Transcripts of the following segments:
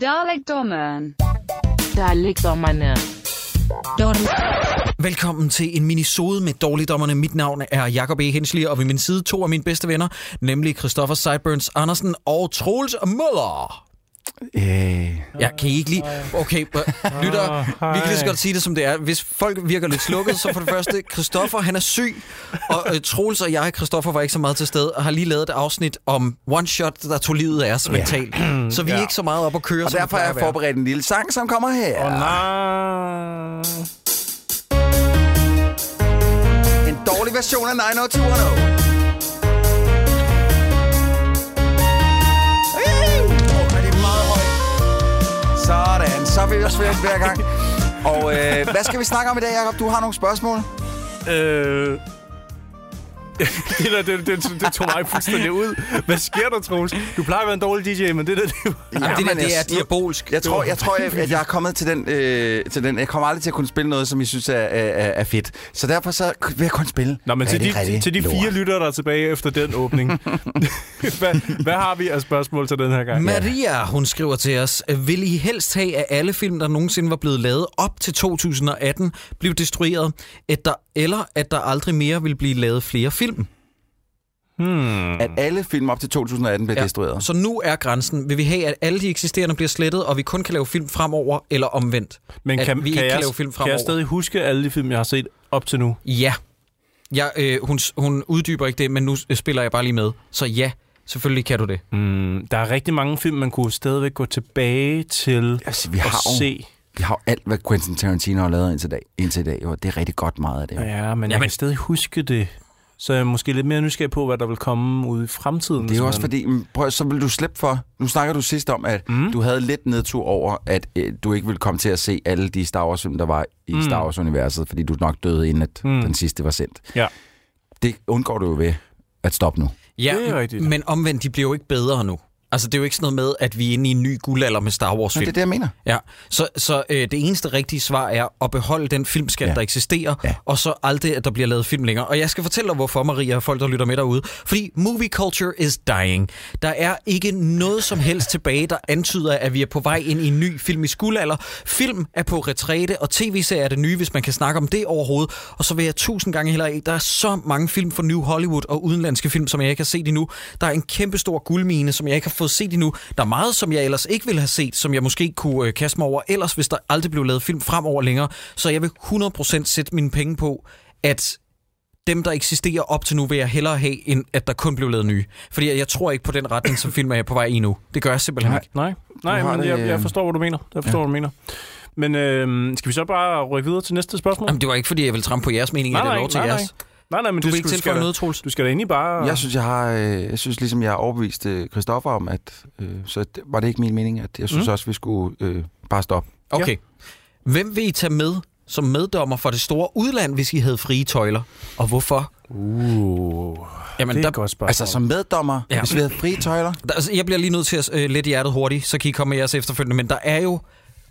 Dalekdommeren. Dalekdommerne. Velkommen til en minisode med Dårligdommerne. Mit navn er Jakob E. Hensley, og ved min side to af mine bedste venner, nemlig Christoffer Sideburns Andersen og Troels Møller. Øh, Ja, kan I ikke lige... Okay, lytter, vi kan lige så godt sige det, som det er. Hvis folk virker lidt slukket, så for det første, Christoffer, han er syg, og uh, Troels og jeg, Christoffer, var ikke så meget til stede, og har lige lavet et afsnit om One Shot, der tog livet af os mentalt. Så vi er Ja. ikke så meget op at køre, og som derfor har jeg forberedt en lille sang, som kommer her. Åh, nej. En dårlig version af 90210. Sådan, så er vi også ved hver gang. Og øh, hvad skal vi snakke om i dag, Jacob? Du har nogle spørgsmål. Øh... det, der, det, det, det, tog mig fuldstændig ud. Hvad sker der, Troels? Du plejer at være en dårlig DJ, men det der, det. Jamen, det der, det er jeg- diabolsk. Jeg tror, jeg tror at jeg er kommet til den, øh, til den. Jeg kommer aldrig til at kunne spille noget, som jeg synes er, er, er fedt. Så derfor så vil jeg kun spille. Nå, men til de, til de fire lort. lyttere, der er tilbage efter den åbning. hvad, hvad har vi af spørgsmål til den her gang? Maria, hun skriver til os, vil I helst have, at alle film, der nogensinde var blevet lavet op til 2018, blev destrueret, at der, eller at der aldrig mere vil blive lavet flere film? Hmm. At alle film op til 2018 bliver ja. destrueret. Så nu er grænsen, vil vi have, at alle de eksisterende bliver slettet, og vi kun kan lave film fremover, eller omvendt? Men at kan, vi kan, ikke jeg, kan lave film kan fremover. jeg stadig huske alle de film, jeg har set op til nu? Ja. ja øh, hun, hun uddyber ikke det, men nu spiller jeg bare lige med. Så ja, selvfølgelig kan du det. Hmm. Der er rigtig mange film, man kunne stadigvæk gå tilbage til Altså, vi har jo, se. vi har jo alt, hvad Quentin Tarantino har lavet indtil i dag. Indtil i dag og det er rigtig godt meget af det. Ja, men jeg Jamen- kan stadig huske det. Så jeg er måske lidt mere nysgerrig på, hvad der vil komme ud i fremtiden. Det er jo også simpelthen. fordi, men prøv, så vil du slippe for... Nu snakker du sidst om, at Mm. mm. du havde lidt nedtur over, at øh, du ikke ville komme til at se alle de Star Wars-film, der var i Mm. mm. Star Wars-universet, fordi du nok døde, inden at Mm. mm. den sidste var sendt. Ja. Det undgår du jo ved at stoppe nu. Ja, Det er rigtigt. men omvendt, de bliver jo ikke bedre nu. Altså, det er jo ikke sådan noget med, at vi er inde i en ny guldalder med Star Men Wars-film. det er det, jeg mener. Ja, så, så øh, det eneste rigtige svar er at beholde den filmskat, ja. Ja. der eksisterer, ja. Ja. og så aldrig, at der bliver lavet film længere. Og jeg skal fortælle dig, hvorfor, Maria, og folk, der lytter med derude. Fordi movie culture is dying. Der er ikke noget som helst tilbage, der antyder, at vi er på vej ind i en ny filmisk guldalder. Film er på retræte, og tv-serier er det nye, hvis man kan snakke om det overhovedet. Og så vil jeg tusind gange hellere af. Der er så mange film fra New Hollywood og udenlandske film, som jeg ikke har set endnu. Der er en kæmpe stor guldmine, som jeg ikke har fået set endnu. Der er meget, som jeg ellers ikke ville have set, som jeg måske kunne øh, kaste mig over, ellers hvis der aldrig blev lavet film fremover længere. Så jeg vil 100% sætte mine penge på, at dem, der eksisterer op til nu, vil jeg hellere have, end at der kun blev lavet nye. Fordi jeg, jeg tror ikke på den retning, som film er på vej i nu. Det gør jeg simpelthen Nej. ikke. Nej, nej men det, jeg, jeg øh, forstår, hvad du mener. Jeg forstår, ja. hvad du mener. Men øh, skal vi så bare rykke videre til næste spørgsmål? Jamen, det var ikke, fordi jeg ville trampe på jeres mening, Nej, at det er nej, lov til nej, jeres. nej. Nej, nej, men Du vil det ikke skal- tilføje noget, Troels? Du skal da egentlig bare... Jeg synes, jeg har, øh, jeg synes ligesom, jeg har overbevist øh, Christoffer om, at øh, så var det ikke min mening, at jeg synes Mm. også, vi skulle øh, bare stoppe. Okay. Hvem vil I tage med som meddommer for det store udland, hvis I havde frie tøjler? Og hvorfor? Uh, Jamen, det er der, godt spørgsmål. Altså som meddommer, Ja. ja. hvis vi havde frie tøjler. der, altså, jeg bliver lige nødt til at øh, lette hjertet hurtigt, så kan I komme med jeres efterfølgende. Men der er jo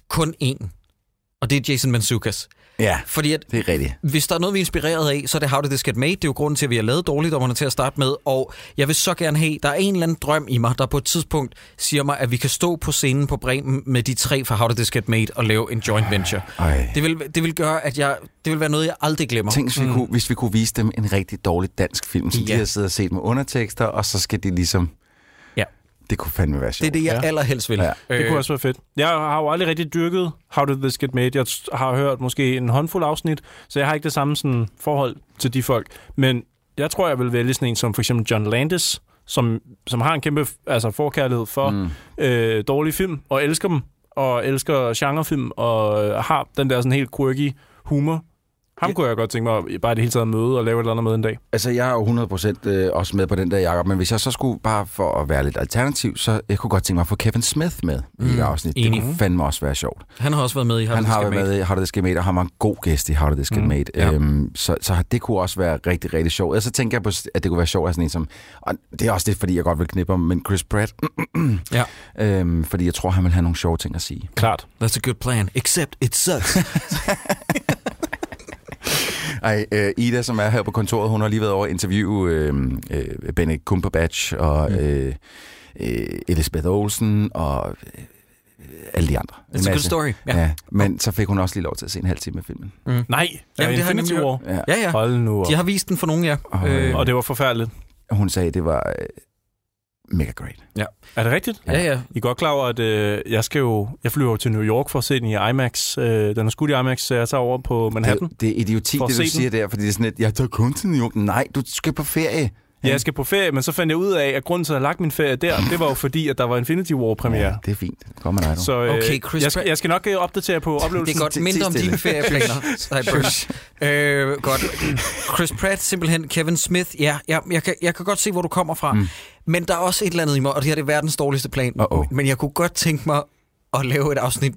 kun én. Og det er Jason Mantzoukas. Ja, Fordi at det er rigtigt. hvis der er noget, vi er inspireret af, så er det How Did This Get Made. Det er jo grunden til, at vi har lavet dårligdommerne til at starte med. Og jeg vil så gerne have, der er en eller anden drøm i mig, der på et tidspunkt siger mig, at vi kan stå på scenen på Bremen med de tre fra How Did This Get Made og lave en joint venture. Ej. Det vil, det vil gøre, at jeg, det vil være noget, jeg aldrig glemmer. Tænk, hvis vi, kunne, hvis vi kunne vise dem en rigtig dårlig dansk film, som ja. de har siddet og set med undertekster, og så skal de ligesom... Det kunne fandme være Det sjovt. er det, jeg Ja. allerhelst vil. Ja. Det kunne også være fedt. Jeg har jo aldrig rigtig dyrket How Did This Get Made. Jeg har hørt måske en håndfuld afsnit, så jeg har ikke det samme sådan, forhold til de folk. Men jeg tror, jeg vil vælge sådan en som for eksempel John Landis, som, som har en kæmpe altså, forkærlighed for mm. øh, dårlige film, og elsker dem, og elsker genrefilm, og øh, har den der sådan helt quirky humor. Ham Ja. kunne jeg godt tænke mig at bare det hele taget møde og lave et eller andet med en dag. Altså, jeg er jo 100% øh, også med på den der, Jacob, men hvis jeg så skulle bare for at være lidt alternativ, så jeg kunne godt tænke mig at få Kevin Smith med mm. i et afsnit. enig. Det kunne fandme også være sjovt. Han har også været med i How Han har været med i How Did This Get Made, og han var en god gæst i How Did This Get Mm. Made. Ja. Øhm, så, så det kunne også være rigtig, rigtig sjovt. Og så tænker jeg på, at det kunne være sjovt af sådan en som... Og det er også det, fordi jeg godt vil knippe ham, men Chris Pratt. Ja. øhm, fordi jeg tror, han vil have nogle sjove ting at sige. Klart. That's a good plan, except it sucks. Ej, øh, Ida, som er her på kontoret, hun har lige været over at interviewe øh, øh, Benedict Cumberbatch og Mm. øh, øh, Elisabeth Olsen og øh, alle de andre. It's a good story. Ja. Ja. ja. Men så fik hun også lige lov til at se en halv time af filmen. Nej, Jamen, Jamen, det har jeg nemlig. Ja. Ja, ja. Hold nu op. De har vist den for nogen, ja. Og, Øh, øh, Og det var forfærdeligt. Hun sagde, det var øh, mega great. Er det rigtigt? Ja, ja. I er godt klar over, at øh, jeg skal jo... Jeg flyver jo til New York for at se den i IMAX. Øh, den er skudt i IMAX, så jeg tager over på Manhattan. Det, det er idioti, at det du den. siger der, fordi det er sådan lidt, jeg tager kun til New York. Nej, du skal på ferie. Ja, jeg skal på ferie, men så fandt jeg ud af, at grunden til, at jeg har lagt min ferie der, det var jo fordi, at der var Infinity War-premiere. Ja, det er fint. Kom med dig, du. Så øh, Okay, Chris jeg, skal, Pratt- jeg skal nok øh, opdatere på Det oplevelsen. er godt. Mindre om dine ferieplaner. Øh, godt. Chris Pratt, simpelthen. Kevin Smith. Ja, ja jeg, kan, jeg kan godt se, hvor du kommer fra. Mm. Men der er også et eller andet i mig, og det her det er verdens dårligste plan. Uh-oh. Men jeg kunne godt tænke mig at lave et afsnit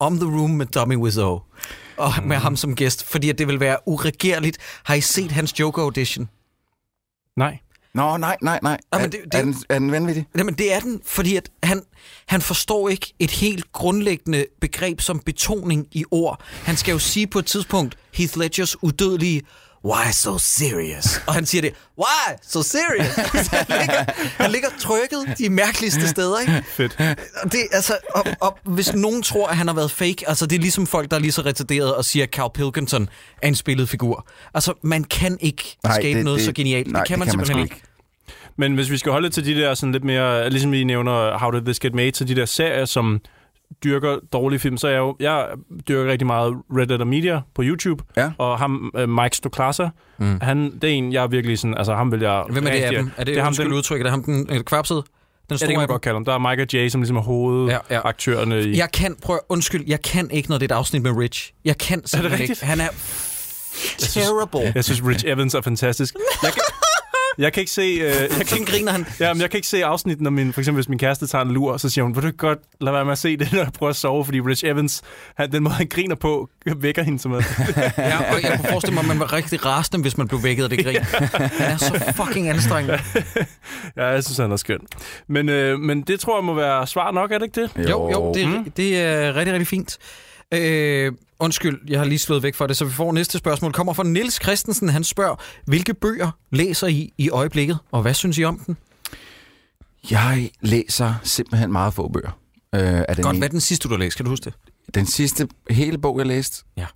om The Room med Tommy Wiseau. Og med ham som gæst, fordi at det vil være uregerligt. Har I set hans Joker-audition? Nej. Nå, nej, nej, nej. Nå, men er, det- det- er, den, er den vanvittig? Jamen, det er den, fordi at han, han forstår ikke et helt grundlæggende begreb som betoning i ord. Han skal jo sige på et tidspunkt, Heath Ledgers udødelige, Why so serious? Og han siger det, Why so serious? han, ligger, han ligger trykket de mærkeligste steder, ikke? Fedt. Det, altså, og, og, hvis nogen tror, at han har været fake, altså det er ligesom folk, der er lige så retarderet og siger, at Carl Pilkington er en spillet figur. Altså, man kan ikke Nej, skabe det- noget det- så genialt. nej, det kan man det kan man simpelthen sgu ikke. Men hvis vi skal holde til de der sådan lidt mere, ligesom vi nævner How Did This Get Made, så de der serier, som dyrker dårlige film, så er jeg jo, jeg dyrker rigtig meget Red Letter Media på YouTube, Ja. og ham, uh, Mike Stoklasa, mm. han, det er en, jeg er virkelig sådan, altså ham vil jeg... Hvem er det af dem? Er det, det er ham, den, udtrykket, er det ham den øh, kvapsede? Den ja, det store kan man dem? godt kalde ham. Der er Mike og Jay, som ligesom er Ja, ja. hovedaktørerne i... Jeg kan, prøv, undskyld, jeg kan ikke, når det er et afsnit med Rich. Jeg kan simpelthen rigtigt? ikke. Han er terrible. Jeg synes, Rich Evans er fantastisk. Jeg kan, jeg kan ikke se... Øh, jeg kan Sådan griner han. Ja, men jeg kan ikke se afsnit, når min, for eksempel hvis min kæreste tager en lur, så siger hun, vil du ikke godt lade være med at se det, når jeg prøver at sove, fordi Rich Evans, han, den måde han griner på, vækker hende så meget. Ja, og jeg kunne forestille mig, at man var rigtig rasende, hvis man blev vækket af det grin. Han er så fucking anstrengende. ja, jeg synes, han er skøn. Men, øh, men det tror jeg må være svar nok, er det ikke det? Jo, jo, det, mm. det er rigtig, rigtig fint. Øh, undskyld, jeg har lige slået væk for det, så vi får næste spørgsmål. Kommer fra Nils Christensen. Han spørger, hvilke bøger læser I i øjeblikket, og hvad synes I om den? Jeg læser simpelthen meget få bøger. Øh, er den, Godt, ene- hvad er den sidste, du har læst? Kan du huske det? den sidste hele bog, jeg læste, Ja.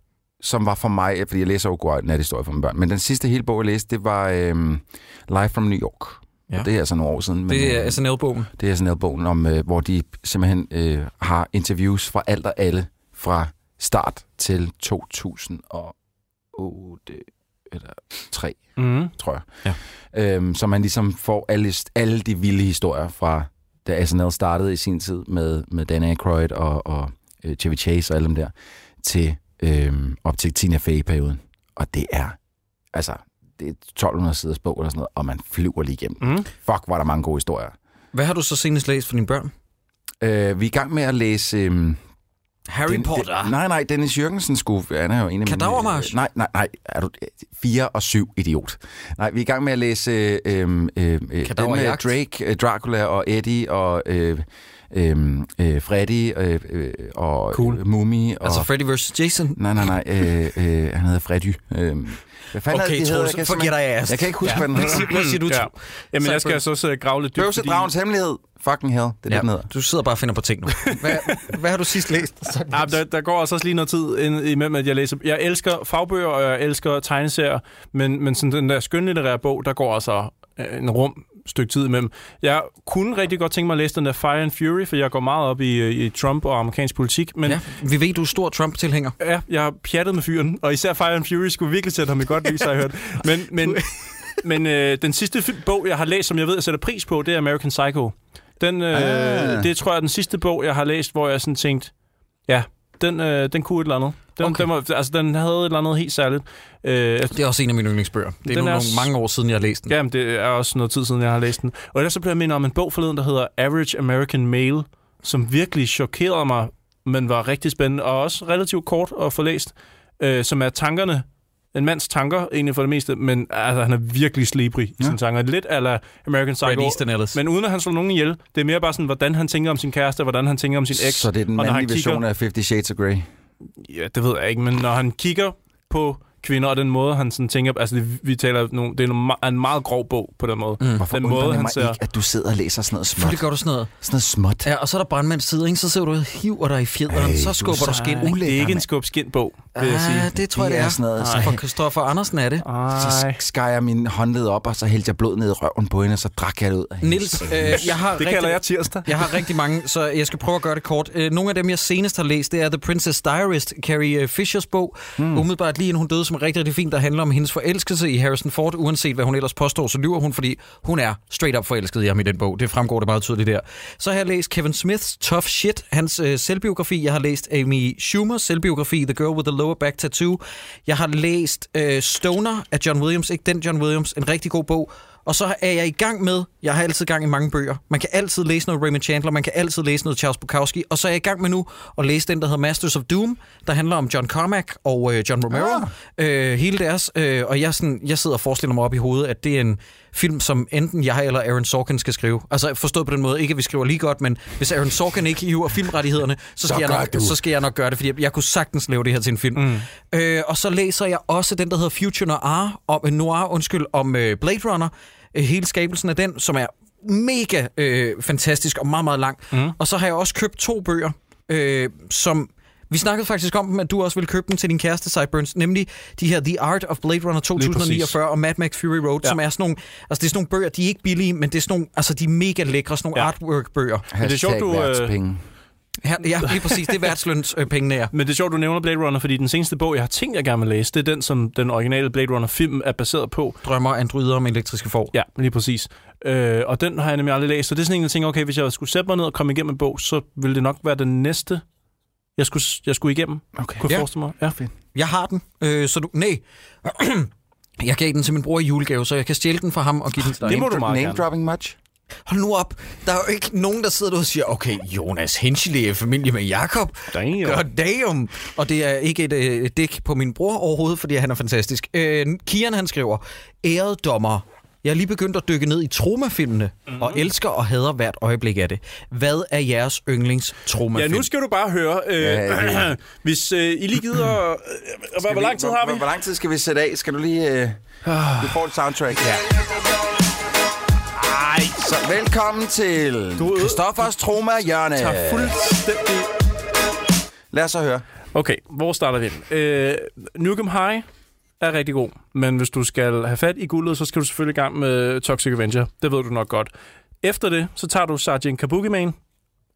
som var for mig, fordi jeg læser jo nathistorie for mine børn, men den sidste hele bog, jeg læste, det var øhm, Live from New York. Ja. Og det er altså nogle år siden. Men, Det er øh, SNL-bogen. Det er sådan en bogen, om, øh, hvor de simpelthen øh, har interviews fra alt og alle fra start til 2008 eller 3, Mm. tror jeg. Ja. Øhm, så man ligesom får alle, alle de vilde historier fra da SNL startede i sin tid med, med Dan Aykroyd og, og øh, Chevy Chase og alle dem der, til øhm, op til Tina Fey-perioden. Og det er, altså, det er 1200 siders bog eller sådan noget, og man flyver lige igennem. Mm. Fuck, var der mange gode historier. Hvad har du så senest læst for dine børn? Øh, vi er i gang med at læse... Øhm, Harry den, Potter. Den, nej, nej, Dennis Jørgensen skulle... Han er jo en af mine... Kadavermarch? Nej, nej, nej. Er du 4 og 7, idiot. Nej, vi er i gang med at læse øh, øh, øh, øh, den med Kadaverjagt? Drake, øh, Dracula og Eddie og øh, øh, øh, Freddy øh, øh, og Cool. Mummy. Og, Altså Freddy vs. Jason. Nej, nej, nej. Øh, øh, han hedder Freddy. Øh, hvad fanden er det, Okay, de hedder? Jeg kan forget. Jeg kan ikke huske, hvad den Hvad hedder. siger, hvad siger du? Ja. Jamen, Så jeg skal jeg altså også øh, grave lidt dybt, Bøvsedragens hemmelighed. Fucking hell. Det er ja. det, den hedder. du sidder bare og finder på ting nu. Hvad, hvad har du sidst læst? Ja, der, der går altså også lige noget tid ind, imellem, at jeg læser... Jeg elsker fagbøger, og jeg elsker tegneserier, men, men sådan den der skønlitterære bog, der går altså øh, en rum stykke tid imellem. Jeg kunne rigtig godt tænke mig at læse den der Fire and Fury, for jeg går meget op i, øh, i Trump og amerikansk politik, men Ja, vi ved, du er stor Trump-tilhænger. ja, jeg har pjattet med fyren, og især Fire and Fury skulle virkelig sætte ham i godt lys, har jeg hørt. Men, men, men øh, den sidste bog, jeg har læst, som jeg ved, jeg sætter pris på, det er American Psycho. Den, øh, Ah. Det tror jeg er den sidste bog, jeg har læst, hvor jeg sådan tænkte, ja, den, øh, den kunne et eller andet. Den, Okay. den, var, altså, den havde et eller andet helt særligt. Øh, Det er også en af mine yndlingsbøger. Det er nu er nogle mange år siden, jeg har læst den. Jamen, det er også noget tid siden, jeg har læst den. Og ellers så blev jeg mindet om en bog forleden, der hedder Average American Male, som virkelig chokerede mig, men var rigtig spændende, og også relativt kort at få læst, øh, som er tankerne, en mands tanker, egentlig for det meste, men altså, han er virkelig slibrig i Ja. sine tanker. Lidt ala American Psycho, Easton Ellis. men uden at han slår nogen ihjel. Det er mere bare sådan, hvordan han tænker om sin kæreste, hvordan han tænker om sin eks. Så det er den og mandlige kigger- version af Fifty Shades of Grey. Ja, det ved jeg ikke, men når han kigger på kvinder, og den måde, han sådan tænker... Altså, det, vi taler nu, det er en, me- en meget grov bog på den måde. Mm. Hvorfor Den måde, det han mig ser- ikke, at du sidder og læser sådan noget småt? Selvfølgelig gør du sådan noget. Sådan noget småt. Ja, og så er der brandmandsside, ikke? Så sidder du og hiver dig i fjederen, Hey, så er skubber du så skin. Ikke? det er ikke en skub skin-bog, vil jeg sige. Ah, det tror jeg, Det det er er. sådan noget, Så for Christoffer Andersen er det. Så Ej. skar jeg min håndled op, og så hældte jeg blod ned i røven på hende, og så drak jeg det ud. Nils, øh, jeg har Det rigtig, kalder jeg tirsdag. Jeg har rigtig mange, så jeg skal prøve at gøre det kort. Øh, Nogle af dem, jeg senest har læst, det er The Princess Diarist, Carrie øh, Fishers bog. Mm. Umiddelbart lige inden hun døde, som er rigtig, rigtig fint, der handler om hendes forelskelse i Harrison Ford. Uanset hvad hun ellers påstår, så lyver hun, fordi hun er straight up forelsket i ham i den bog. Det fremgår det meget tydeligt der. Så har jeg læst Kevin Smiths Tough Shit, hans øh, selvbiografi. Jeg har læst Amy Schumers selvbiografi, The Girl with the Lower Back Tattoo. Jeg har læst øh, Stoner af John Williams, ikke den John Williams, en rigtig god bog. Og så er jeg i gang med, jeg har altid gang i mange bøger. Man kan altid læse noget Raymond Chandler, man kan altid læse noget Charles Bukowski. Og så er jeg i gang med nu at læse den, der hedder Masters of Doom, der handler om John Carmack og øh, John Romero. Ah. Øh, hele deres. Øh, og jeg, sådan, jeg sidder og forestiller mig op i hovedet, at det er en film, som enten jeg eller Aaron Sorkin skal skrive. Altså forstået på den måde, ikke at vi skriver lige godt, men hvis Aaron Sorkin ikke hiver filmrettighederne, så skal, Så jeg nok, du. så skal jeg nok gøre det, fordi jeg, jeg kunne sagtens lave det her til en film. Mm. Øh, og så læser jeg også den, der hedder Future Noir, om, Noir undskyld, om øh, Blade Runner. Øh, hele skabelsen af den, som er mega øh, fantastisk og meget, meget lang. Mm. Og så har jeg også købt to bøger, øh, som... Vi snakkede faktisk om dem, at du også ville købe dem til din kæreste, Sideburns, nemlig de her The Art of Blade Runner 2049 og Mad Max Fury Road, ja. Som er sådan nogle, altså det er sådan nogle bøger, de er ikke billige, men det er sådan nogle, altså de er mega lækre, sådan nogle ja. Artwork-bøger. Men det er sjovt, du, øh. Her, ja, lige præcis, det er værtsløns øh, er. Men det er sjovt, du nævner Blade Runner, fordi den seneste bog, jeg har tænkt, jeg gerne vil læse, det er den, som den originale Blade Runner-film er baseret på. Drømmer androider om elektriske får. Ja, lige præcis. Øh, og den har jeg nemlig aldrig læst, så det er sådan en, jeg tænker, okay, hvis jeg skulle sætte mig ned og komme igennem en bog, så ville det nok være den næste, jeg skulle, jeg skulle igennem, Okay. kunne jeg Ja. forestille mig. Ja. Jeg har den, øh, så du... Nej. jeg gav den til min bror i julegave, så jeg kan stjæle den fra ham og give den til dig. Det må du meget Name gerne. dropping much? Hold nu op. Der er jo ikke nogen, der sidder der og siger, okay, Jonas Henschel er familie med Jakob. Damn. Og det er ikke et øh, dæk på min bror overhovedet, fordi han er fantastisk. Øh, Kian han skriver, ærede dommer, jeg er lige begyndt at dykke ned i tromafilmene, mm. og elsker og hader hvert øjeblik af det. Hvad er jeres yndlings Ja, tromafilm? nu skal du bare høre. Øh, Ja, hvis øh, I lige gider... Øh, hvor, hvor lang tid har vi? Hvor, hvor lang tid skal vi sætte af? Skal du lige... Øh, du får et soundtrack. Ja. Ej, Så velkommen til Du- Christoffers Troma Hjørne. tager fuldstændig... Lad os så høre. Okay, hvor starter vi? den? Øh, Nukem High er rigtig god, men hvis du skal have fat i guldet, så skal du selvfølgelig i gang med Toxic Avenger. Det ved du nok godt. Efter det, så tager du Sergeant Kabuki Man.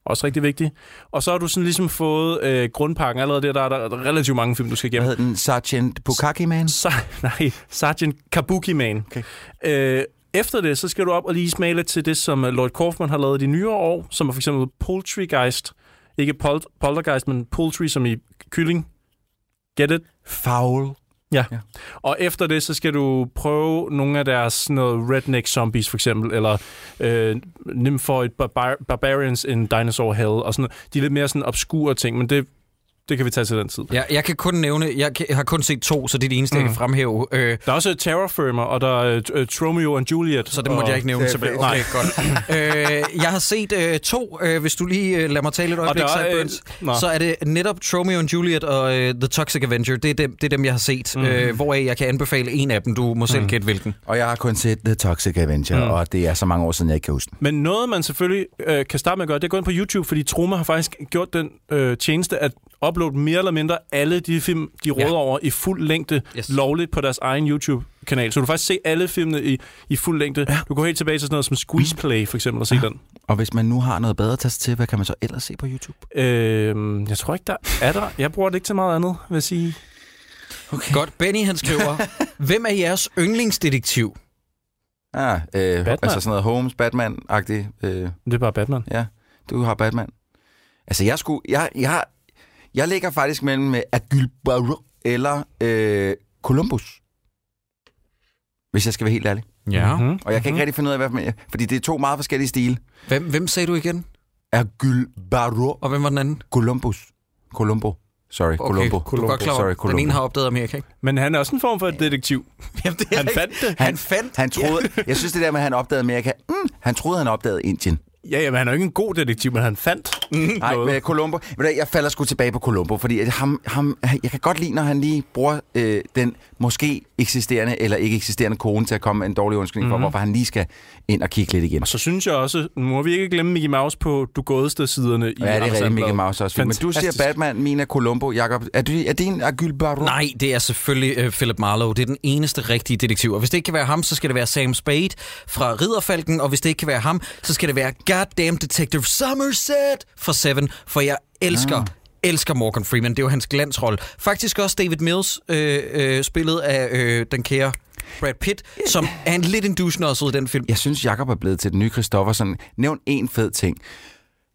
Også rigtig vigtigt. Og så har du sådan ligesom fået øh, grundpakken. Allerede der, der er der relativt mange film, du skal Hvad igennem. hedder den? Sergeant Bukaki Man? Sa- nej, Sergeant Kabuki Man. Okay. Øh, efter det, så skal du op og lige smage lidt til det, som øh, Lloyd Kaufman har lavet de nyere år, som er for eksempel Poultrygeist. Ikke pol- Poltergeist, men Poultry, som i kylling. Get it? Foul. Ja. Ja. ja. Og efter det, så skal du prøve nogle af deres sådan noget redneck zombies, for eksempel, eller øh, Nymphoid Barbar- Barbarians in Dinosaur Hell, og sådan noget. De er lidt mere sådan obskure ting, men det, det kan vi tage til den tid. Ja, jeg kan kun nævne, jeg, kan, jeg har kun set to, så det er det eneste, mm. jeg kan fremhæve. Øh, Der er også Terror Firmer, og der er uh, Tromeo and Juliet. så det måtte og, jeg ikke nævne tilbage. Okay, godt. øh, jeg har set øh, to, øh, hvis du lige øh, lader mig tale et øjeblik, der er, øh, nå. så er det netop Tromeo and Juliet og øh, The Toxic Avenger. Det er dem, det er dem jeg har set, Mhm. mm. øh, hvoraf jeg kan anbefale en af dem. Du må selv gætte hvilken. Og jeg har kun set The Toxic Avenger, Mm. og det er så mange år siden, jeg ikke kan huske den. Men noget, man selvfølgelig øh, kan starte med at gøre, det er at gå ind på YouTube, fordi Troma har faktisk gjort den øh, tjeneste at uploade mere eller mindre alle de film, de råder Ja. over i fuld længde Yes. lovligt på deres egen YouTube-kanal. Så du kan faktisk se alle filmene i, i fuld længde. Ja. Du går helt tilbage til sådan noget som Squeeze Play, for eksempel, og se ja. den. Og hvis man nu har noget bedre at tage sig til, hvad kan man så ellers se på YouTube? Øh, jeg tror ikke, der er der. Jeg bruger det ikke til meget andet, vil jeg sige. Okay. Godt, Benny han skriver, hvem er jeres yndlingsdetektiv? Ah, øh, Batman. altså sådan noget Holmes, Batman-agtigt. Øh, Det er bare Batman. ja, du har Batman. Altså, jeg skulle... Jeg, jeg, jeg ligger faktisk mellem med Hercule Poirot eller øh, Columbus. Hvis jeg skal være helt ærlig. Ja. Mhm. Og jeg kan ikke rigtig finde ud af, hvad man... Fordi det er to meget forskellige stile. Hvem, hvem sagde du igen? Poirot. Og hvem var den anden? Columbus. Columbo. Sorry, Columbo. du er godt klar over, Sorry, den Columbo. ene har opdaget Amerika, ikke? Men han er også en form for et detektiv. Jamen, det er Han ikke- fandt det. Han fandt... Han troede, jeg synes det der med, at han opdagede Amerika, mm, han troede, han opdagede Indien. Ja, ja, men han er jo ikke en god detektiv, men han fandt Nej, noget. med Columbo. Ved du hvad, Jeg falder sgu tilbage på Columbo, fordi ham, ham, jeg kan godt lide, når han lige bruger øh, den måske eksisterende eller ikke eksisterende kone til at komme med en dårlig undskyldning mm-hmm. for, hvorfor han lige skal ind og kigge lidt igen. Og så synes jeg også, nu må vi ikke glemme Mickey Mouse på du godeste siderne i Ja, det er rigtigt, Mickey. Mouse også. Men du siger. Batman, min er Columbo. Jacob, er, du, er din Agyl Barrow? Nej, det er selvfølgelig uh, Philip Marlowe. Det er den eneste rigtige detektiv. Og hvis det ikke kan være ham, så skal det være Sam Spade fra Ridderfalken. Og hvis det ikke kan være ham, så skal det være Goddamn Detective Somerset fra Seven. For jeg elsker... Ah elsker Morgan Freeman. Det er jo hans glansrolle. Faktisk også David Mills, øh, øh, spillet af øh, den kære Brad Pitt, som er en lidt en douche i den film. Jeg synes, Jacob er blevet til den nye Christoffersen. Nævn en fed ting.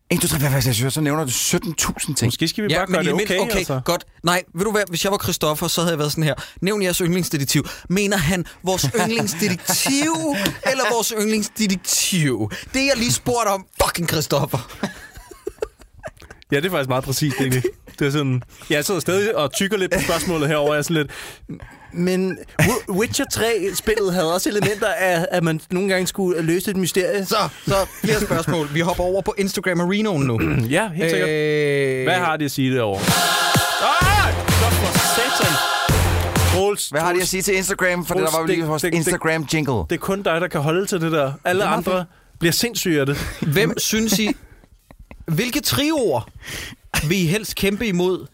1, 2, 3, 4, 5, 6, 7, så nævner du 17.000 ting. Måske skal vi bare gøre i det okay, okay altså. godt. Nej, ved du hvad, hvis jeg var Christoffer, så havde jeg været sådan her. Nævn jeres yndlingsdetektiv. Mener han vores yndlingsdetektiv, eller vores yndlingsdetektiv? Det er jeg lige spurgt om, fucking Christoffer. Ja, det er faktisk meget præcist, egentlig. Det er sådan, jeg sidder stadig og tykker lidt på spørgsmålet herover. Jeg er sådan lidt, men Wi- Witcher 3-spillet havde også elementer af, at man nogle gange skulle løse et mysterie. Så, så flere spørgsmål. Vi hopper over på Instagram Arenoen nu. Ja, helt sikkert. Øh, Hvad har de at sige derovre? Ah! Stop for satan! Troels, Hvad har de at sige til Instagram? For det Troels, der var jo lige det- vores det- det- Instagram-jingle. Det er kun dig, der kan holde til det der. Alle Det andre bliver sindssyge af det. Hvem synes I... Hvilke trioer vil I helst kæmpe imod?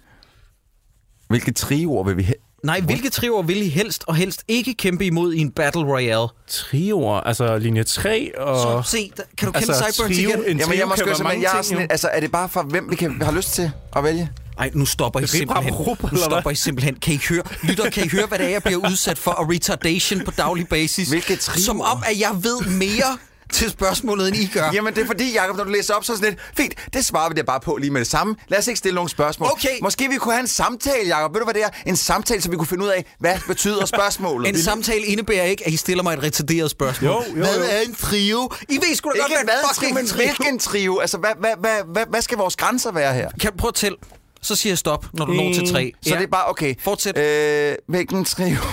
Hvilke trioer vil vi have? Nej, hvilke trioer vil I helst og helst ikke kæmpe imod i en Battle Royale? Trioer, altså linje 3 og... Så se, der- kan du kende Altså, trio, igen? en Jamen, jeg må være simpelthen, mange jeg er sådan jo. altså, er det bare for, hvem vi kan har lyst til at vælge? Ej, nu stopper I simpelthen. bare råb, Nu stopper hvad? I simpelthen. Kan I høre, lytter, kan I høre, hvad det er, jeg bliver udsat for af retardation på daglig basis? Hvilke trioer? Som om, at jeg ved mere til spørgsmålet, end I gør. Jamen, det er fordi, Jacob, når du læser op, så er sådan lidt, fint, det svarer vi da bare på lige med det samme. Lad os ikke stille nogle spørgsmål. Okay. Måske vi kunne have en samtale, Jacob. Ved du, hvad det er? En samtale, så vi kunne finde ud af, hvad betyder spørgsmålet. En samtale indebærer ikke, at I stiller mig et retarderet spørgsmål. Jo, jo, Hvad jo. er en trio? I ved sgu da godt, Ikke hvad hvad, fucking trio, en trio. hvilken trio? Altså, hvad, hvad, hvad, hvad, hvad skal vores grænser være her? Kan du prøve at tælle? Så siger jeg stop, når du når til tre. Så det er bare, okay. Fortsæt. Øh, hvilken trio?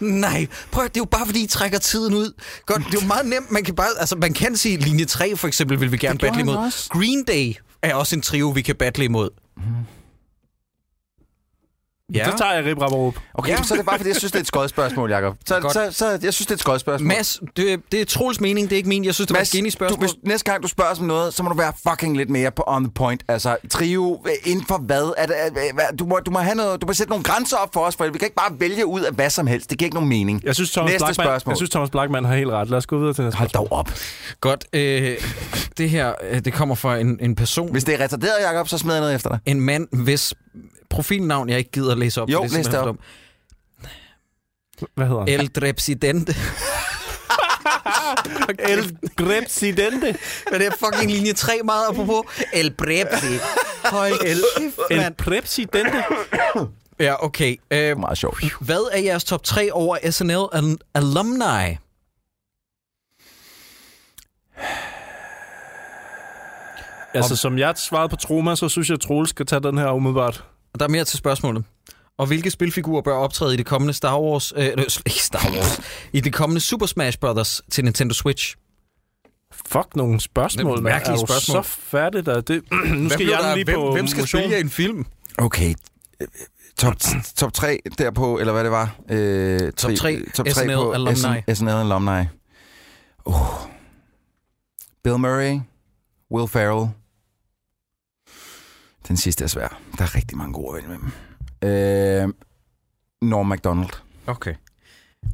Nej, prøv at- det er jo bare fordi, I trækker tiden ud. Godt, det er jo meget nemt. Man kan bare, altså man kan sige, linje 3 for eksempel vil vi gerne battle imod. også. Green Day er også en trio, vi kan battle imod. Ja. Så tager jeg Rip Rapperup. Okay, Ja. så er det bare, fordi jeg synes, det er et skodspørgsmål, Jacob. Så, Godt. så, så, jeg synes, det er et skodspørgsmål. Mads, det, det er Troels mening, det er ikke min. Jeg synes, det var et geni du, spørgsmål. hvis, næste gang du spørger om noget, så må du være fucking lidt mere på on the point. Altså, trio øh, inden for hvad? Er det, er, hvad- du, må, du, må have noget, du må sætte nogle grænser op for os, for vi kan ikke bare vælge ud af hvad som helst. Det giver ikke nogen mening. Jeg synes, Thomas Næste Blackman, spørgsmål. jeg synes, Thomas Blackman har helt ret. Lad os gå videre til næste Hold spørgsmål. dog op. Godt, øh, det her, øh, det kommer fra en, en person, Hvis det er retarderet, Jacob, så smider jeg noget efter dig. en mand, hvis profilnavn jeg ikke gider at læse op. Jo, er læs det for Hvad hedder han? El Drepsidente. El Grepsidente. Men det er fucking linje 3 meget apropos. El Brepsi. Hold kæft, El mand. Prepsidente. Ja, okay. Øh, Meget sjovt. hvad er jeres top 3 over SNL al- alumni? Altså, som jeg svarede på Troma, så synes jeg, at Troels skal tage den her umiddelbart. Der er mere til spørgsmålet. Og hvilke spilfigurer bør optræde i det kommende Star Wars... Øh, ikke Star Wars. I det kommende Super Smash Brothers til Nintendo Switch. Fuck nogle spørgsmål. Det er mærkelige er du spørgsmål. så færdigt der? Det, nu skal jeg lige på motion. en film? Okay. Top, top 3 derpå, eller hvad det var? Øh, Top tri- tre top 3 SNL på alumni. SN, SNL alumni. Uh. Bill Murray, Will Ferrell. Den sidste er svær. Der er rigtig mange gode at vælge med. Øh, Norm MacDonald. Okay.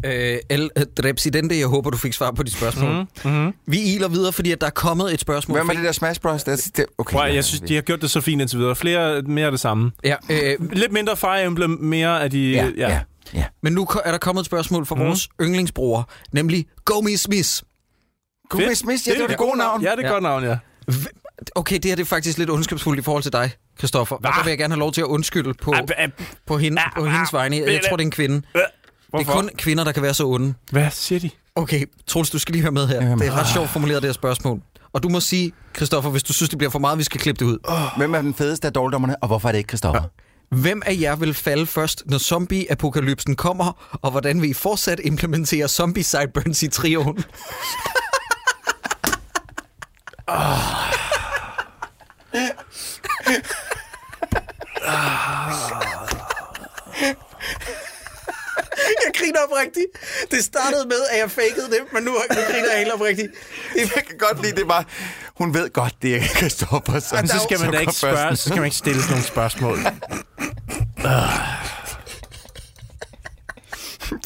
Øh, El Drepsidente, jeg håber, du fik svar på de spørgsmål. Mm. Mm-hmm. Mm-hmm. Vi iler videre, fordi at der er kommet et spørgsmål. Hvem er det der Smash Bros? Det, er- det, okay, Prøv, jeg synes, de har gjort det så fint indtil videre. Flere, mere af det samme. Ja, øh, Lidt mindre Fire Emblem, mere af de... Ja, ja. ja. men nu er der kommet et spørgsmål fra mm. vores yndlingsbror, nemlig Gomi Smith. Gummi Smith, ja, det var det gode navn. Ja, det er Ja. ja. godt navn, ja. Okay, det her det er faktisk lidt ondskabsfuldt i forhold til dig, Christoffer. Og der vil jeg gerne have lov til at undskylde på, Ah, ah, på, hende, ah, på hendes vegne. Jeg tror, det er en kvinde. Det Hvorfor? er kun kvinder, der kan være så onde. Hvad siger de? Okay, Troels, du skal lige høre med her. Jamen. Det er ret sjovt formuleret, det her spørgsmål. Og du må sige, Christoffer, hvis du synes, det bliver for meget, vi skal klippe det ud. Hvem er den fedeste af dårligdommerne, og hvorfor er det ikke Christoffer? Hvem af jer vil falde først, når zombie-apokalypsen kommer, og hvordan vil I fortsat implementere zombie-sideburns i trioen? Jeg griner oprigtigt. Det startede med, at jeg fakede det, men nu, griner jeg helt oprigtigt. Jeg kan godt lide det bare. Hun ved godt, det er Christoffer. Så, Men så skal man da ikke spørge, så skal man ikke stille sådan nogle spørgsmål.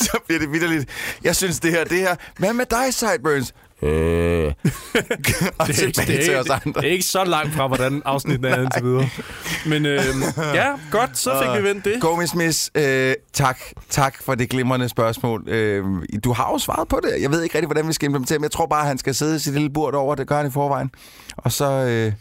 så bliver det vidderligt. Jeg synes, det her, det her... Hvad med dig, Sideburns? Øh. og Det er, ikke, det, til er, os ikke, andre. det er ikke så langt fra, hvordan afsnittet er indtil videre. Men øh, ja, godt, så fik vi vendt det. Gomi Smith, øh, tak. Tak for det glimrende spørgsmål. Øh, du har jo svaret på det. Jeg ved ikke rigtig, hvordan vi skal implementere, men jeg tror bare, at han skal sidde i sit lille bord over. Det gør han i forvejen. Og så, øh,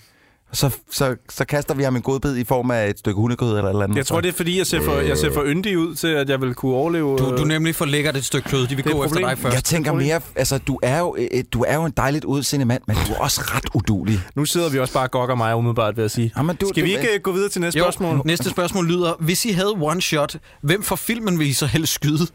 så, så, så kaster vi ham en godbid i form af et stykke hundekød eller et eller andet. Jeg tror, det er fordi, jeg ser for, jeg ser for yndig ud til, at jeg vil kunne overleve. Du, du øh, nemlig for lækkert et stykke kød. De vil Det gå efter dig først. Jeg tænker mere, altså du er jo, øh, du er jo en dejligt udseende mand, men du er også ret udulig. Nu sidder vi også bare og gokker mig umiddelbart, vil jeg sige. Jamen, du, Skal vi du, ikke øh, gå videre til næste Jo, spørgsmål? næste spørgsmål lyder, hvis I havde one shot, hvem for filmen vil I så helst skyde?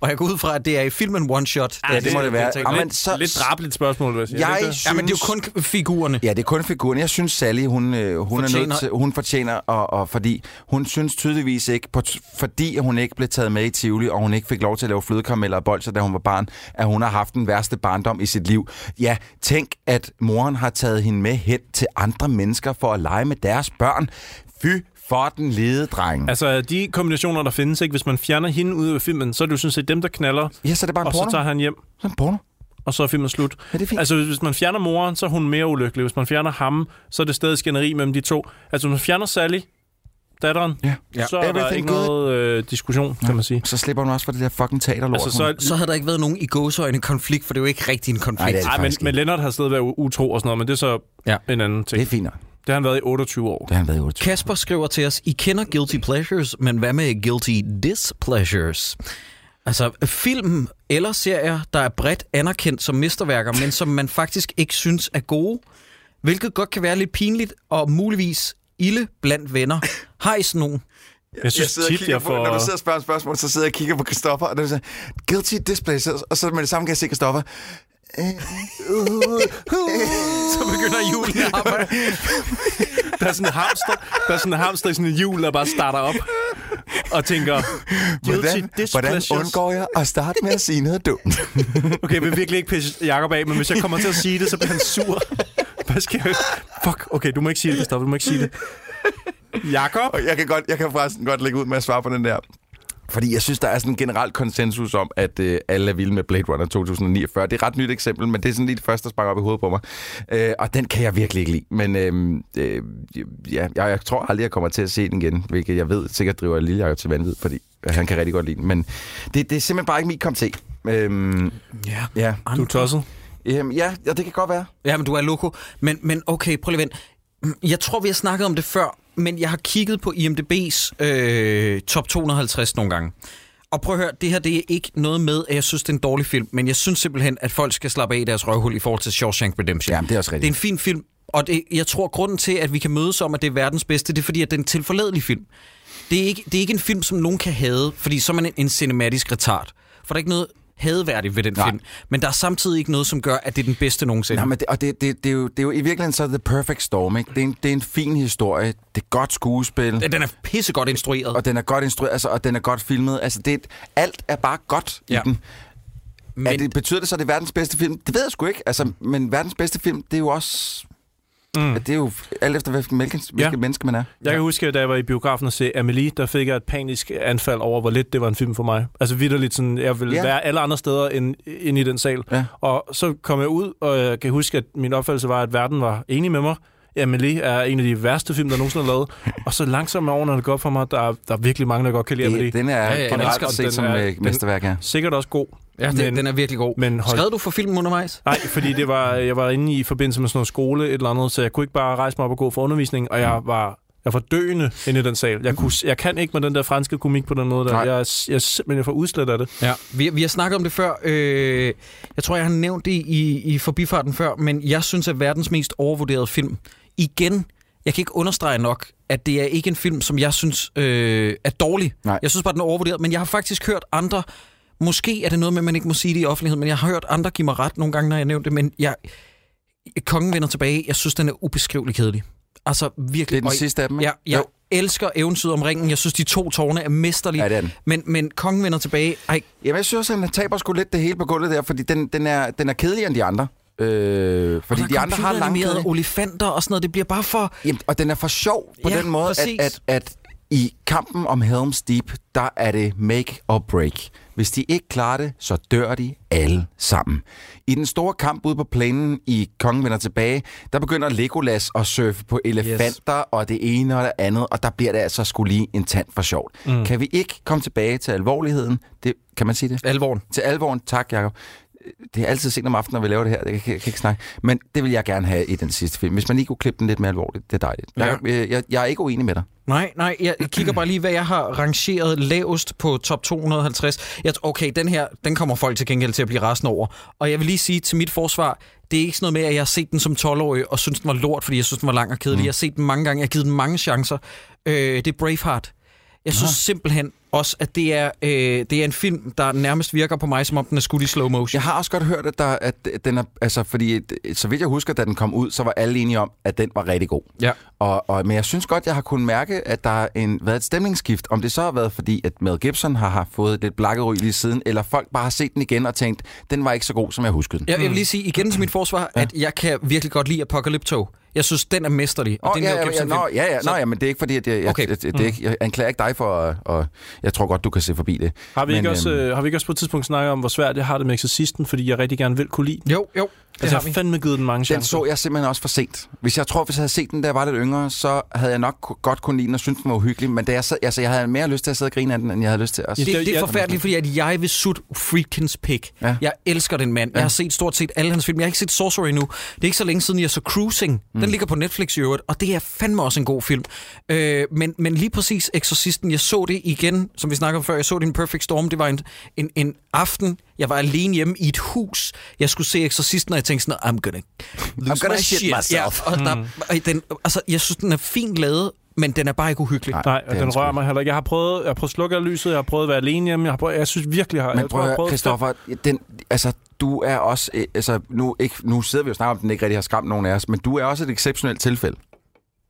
Og jeg går ud fra, at det er i filmen one shot. Ja, det må det være. Jamen, Lidt, så- lidt drabeligt spørgsmål, vil jeg sige. Er det Jeg det? synes, Ja, men det er jo kun figurerne. Ja, det er kun figuren. Jeg synes, Sally, hun, øh, hun, er Fortjener- nødt til, hun fortjener, og, og fordi hun synes tydeligvis ikke, på, fordi hun ikke blev taget med i Tivoli, og hun ikke fik lov til at lave flødekarameller og bolcher, da hun var barn, at hun har haft den værste barndom i sit liv. Ja, tænk, at moren har taget hende med hen til andre mennesker for at lege med deres børn. Fy for den lede dreng. Altså, de kombinationer, der findes, ikke? hvis man fjerner hende ud af filmen, så er det jo sådan set dem, der knaller, ja, så er det bare en og porno. så tager han hjem, Så er en porno. og så er filmen slut. Ja, det er fint. Altså, hvis man fjerner moren, så er hun mere ulykkelig. Hvis man fjerner ham, så er det stadig skænderi mellem de to. Altså, hvis man fjerner Sally, datteren, Ja. Ja. så er der ikke noget øh, diskussion, kan man sige. Så slipper hun også for det der fucking teaterlort. Altså, så, Så havde der ikke været nogen i gåsøjne konflikt, for det er jo ikke rigtig en konflikt. Nej, det er det ej, men, faktisk men ikke. Lennart har stadig været utro og sådan noget, men det er så Ja. en anden ting. det er fint. Det har han været i 28 år. Det har han været i 28. Kasper skriver til os, I kender Guilty Pleasures, men hvad med Guilty Displeasures? Altså film eller serier, der er bredt anerkendt som mesterværker, men som man faktisk ikke synes er gode, hvilket godt kan være lidt pinligt og muligvis ilde blandt venner. Har I sådan nogen? Jeg synes tit, jeg får... Når du sidder og spørger spørgsmål, så sidder jeg og kigger på Christoffer, og der er guilty displeasure, og så med det samme kan jeg se Christoffer. Så begynder julen at arbejde. Der er sådan en hamster, der er sådan en hamster i sådan en hjul, der bare starter op og tænker, Hvordan, hvordan undgår jeg at starte med at sige noget dumt? Okay, jeg vil virkelig ikke pisse Jacob af, men hvis jeg kommer til at sige det, så bliver han sur. Hvad skal jeg... Fuck, okay, du må ikke sige det, Christoffer, du må ikke sige det. Jakob? Og jeg kan, godt, jeg kan forresten godt lægge ud med at svare på den der. Fordi jeg synes, der er sådan en generel konsensus om, at øh, alle er vilde med Blade Runner 2049. Det er et ret nyt eksempel, men det er sådan lige det første, der sparker op i hovedet på mig. Øh, og den kan jeg virkelig ikke lide. Men øh, øh, ja, jeg, jeg tror aldrig, jeg kommer til at se den igen, hvilket jeg ved sikkert driver Lille Jacob til vanvid, fordi han kan rigtig godt lide den. Men det, det er simpelthen bare ikke min kop te. Øh, Ja. ja. Du er tosset. Øhm, ja, ja, det kan godt være. Ja, men du er loko. Men, men okay, prøv lige vent. Jeg tror, vi har snakket om det før, men jeg har kigget på IMDb's øh, top 250 nogle gange. Og prøv at høre, det her det er ikke noget med, at jeg synes, det er en dårlig film, men jeg synes simpelthen, at folk skal slappe af i deres røvhul i forhold til Shawshank Redemption. Ja, det er også Det er rigtigt. en fin film, og det, jeg tror, grunden til, at vi kan mødes om, at det er verdens bedste, det er fordi, at det er en tilforladelig film. Det er ikke, det er ikke en film, som nogen kan hade, fordi så er man en, en cinematisk retard. For der er ikke noget hadeværdigt ved den Nej. film. Men der er samtidig ikke noget, som gør, at det er den bedste nogensinde. Nej, men det, og det, det, det, er jo, det er jo i virkeligheden så the perfect storm, ikke? Det er en, det er en fin historie, det er godt skuespil, Den er pissegodt instrueret. og den er godt instrueret, altså, og den er godt filmet. Altså, det, alt er bare godt Ja. i den. men, Men... Er det, betyder det så, at det er verdens bedste film? Det ved jeg sgu ikke. Altså, men verdens bedste film, det er jo også... Mm. Det er jo alt efter, hvilken, hvilken Ja. menneske man er. Jeg kan huske, at da jeg var i biografen og se Amelie, der fik jeg et panisk anfald over, hvor lidt det var en film for mig. Altså vidderligt sådan, jeg ville Ja. være alle andre steder end, end i den sal. Ja. Og så kom jeg ud, og jeg kan huske, at min opfattelse var, at verden var enig med mig. Amelie er en af de værste film, der nogensinde er lavet. Og så langsomt med årene er det godt for mig, der er, der er virkelig mange, der godt kan lide Amelie. Det, den er Ja, ja, generelt set Den som er- øh, mesterværk, ja. Sikkert også god. ja, den, men- den er virkelig god. Men hold Skrev du for filmen undervejs? Nej, fordi det var, jeg var inde i forbindelse med sådan noget skole, et eller andet, så jeg kunne ikke bare rejse mig op og gå for undervisning, og jeg var, jeg var døende inde i den sal. Jeg, kunne, jeg kan ikke med den der franske komik på den måde. Der. Jeg, jeg er simpelthen for udslet af det. Ja. Vi, vi har snakket om det før. Øh, jeg tror, jeg har nævnt det i, i forbifarten før, men jeg synes, at verdens mest overvurderede film, igen, jeg kan ikke understrege nok, at det er ikke en film, som jeg synes øh, er dårlig. Nej. Jeg synes bare, den er overvurderet, men jeg har faktisk hørt andre, måske er det noget med, at man ikke må sige det i offentligheden, men jeg har hørt andre give mig ret nogle gange, når jeg nævnte det, men jeg, Kongen vender tilbage. Jeg synes, den er ubeskriveligt kedelig. Altså virkelig. Det er den Og sidste af dem, Ja, jeg Jo. elsker eventyret om ringen. Jeg synes, de to tårne er mesterlige. Ja, det er den. Men, men kongen vender tilbage. Ej, Jamen, jeg synes han taber sgu lidt det hele på gulvet der, fordi den, den, er, den er kedeligere end de andre. Øh, fordi og de andre har langt olifanter og sådan noget. Det bliver bare for... Jamen, og den er for sjov på Ja, den måde, at, at, at i kampen om Helm's Deep, der er det make or break. Hvis de ikke klarer det, så dør de alle sammen. I den store kamp ude på planen i Kongen vender tilbage, der begynder Legolas at surfe på elefanter yes. og det ene og det andet, og der bliver det altså skulle lige en tand for sjovt. Mm. Kan vi ikke komme tilbage til alvorligheden? Det, kan man sige det? Alvoren. Til alvoren, tak Jacob. Det er altid sent om aftenen, når vi laver det her. Jeg kan, jeg kan ikke snakke. Men det vil jeg gerne have i den sidste film. Hvis man lige kunne klippe den lidt mere alvorligt, det er dejligt. Ja. Jeg, jeg, jeg, er ikke uenig med dig. Nej, nej, jeg kigger bare lige, hvad jeg har rangeret lavest på top 250. Jeg, okay, den her, den kommer folk til gengæld til at blive rasende over. Og jeg vil lige sige til mit forsvar, det er ikke sådan noget med, at jeg har set den som 12-årig og synes, den var lort, fordi jeg synes, den var lang og kedelig. Mm. Jeg har set den mange gange, jeg har givet den mange chancer. Øh, det er Braveheart. Jeg synes simpelthen også, at det er, øh, det er en film, der nærmest virker på mig, som om den er skudt i slow motion. Jeg har også godt hørt, at, der, at den er... Altså, fordi så vidt jeg husker, da den kom ud, så var alle enige om, at den var rigtig god. Ja. Og, og, men jeg synes godt, jeg har kunnet mærke, at der har en, været et stemningsskift. Om det så har været, fordi at Mel Gibson har, har fået lidt blakkery lige siden, eller folk bare har set den igen og tænkt, den var ikke så god, som jeg huskede den. Jeg, jeg vil lige sige igen til mit forsvar, ja. at jeg kan virkelig godt lide Apocalypto. Jeg synes, den er mesterlig. Og Åh, det er en ja, Mel ja, ja, nå, ja, ja, Så- nå, ja, men det er ikke fordi, at jeg, jeg, Okay. okay. det, det er ikke, jeg anklager ikke dig for, at, og jeg tror godt, du kan se forbi det. Har vi, Men, ikke også, øhm, øh, har vi ikke også på et tidspunkt snakket om, hvor svært jeg har det med Exorcisten, fordi jeg rigtig gerne vil kunne lide den? Jo, jo. Det Altså, har jeg vi. har fandme givet den mange Den chancer. så jeg simpelthen også for sent. Hvis jeg tror, hvis jeg havde set den, da jeg var lidt yngre, så havde jeg nok godt kunne lide den og synes, den var uhyggelig. Men da jeg, sad, altså, jeg havde mere lyst til at sidde og grine af den, end jeg havde lyst til at... Det, Det- det er forfærdeligt, fordi at jeg vil sutte Friedkins pik. Ja. Jeg elsker den mand. Jeg har set stort set alle hans film. Jeg har ikke set Sorcerer endnu. Det er ikke så længe siden, jeg så Cruising. Den Mm. ligger på Netflix i øvrigt, og det er fandme også en god film. Øh, men, men lige præcis Exorcisten, jeg så det igen, som vi snakkede om før, jeg så det i en Perfect Storm. Det var en, en, en aften, jeg var alene hjemme i et hus. Jeg skulle se Exorcisten, og jeg tænkte sådan, I'm gonna lose I'm gonna my shit myself. Ja, og der, og den, altså, jeg synes, den er fint lavet, men den er bare ikke uhyggelig. Nej. Nej, og den den rører mig heller ikke. Jeg har prøvet, jeg har prøvet at slukke af lyset, jeg har prøvet at være alene hjemme, jeg, har prøvet, jeg synes virkelig, jeg har, Men jeg tror, prøv jeg at har prøvet Christoffer, den, altså, du er også... Altså, nu, ikke, nu sidder vi jo snakker om, den ikke rigtig har skræmt nogen af os, men du er også et exceptionelt tilfælde.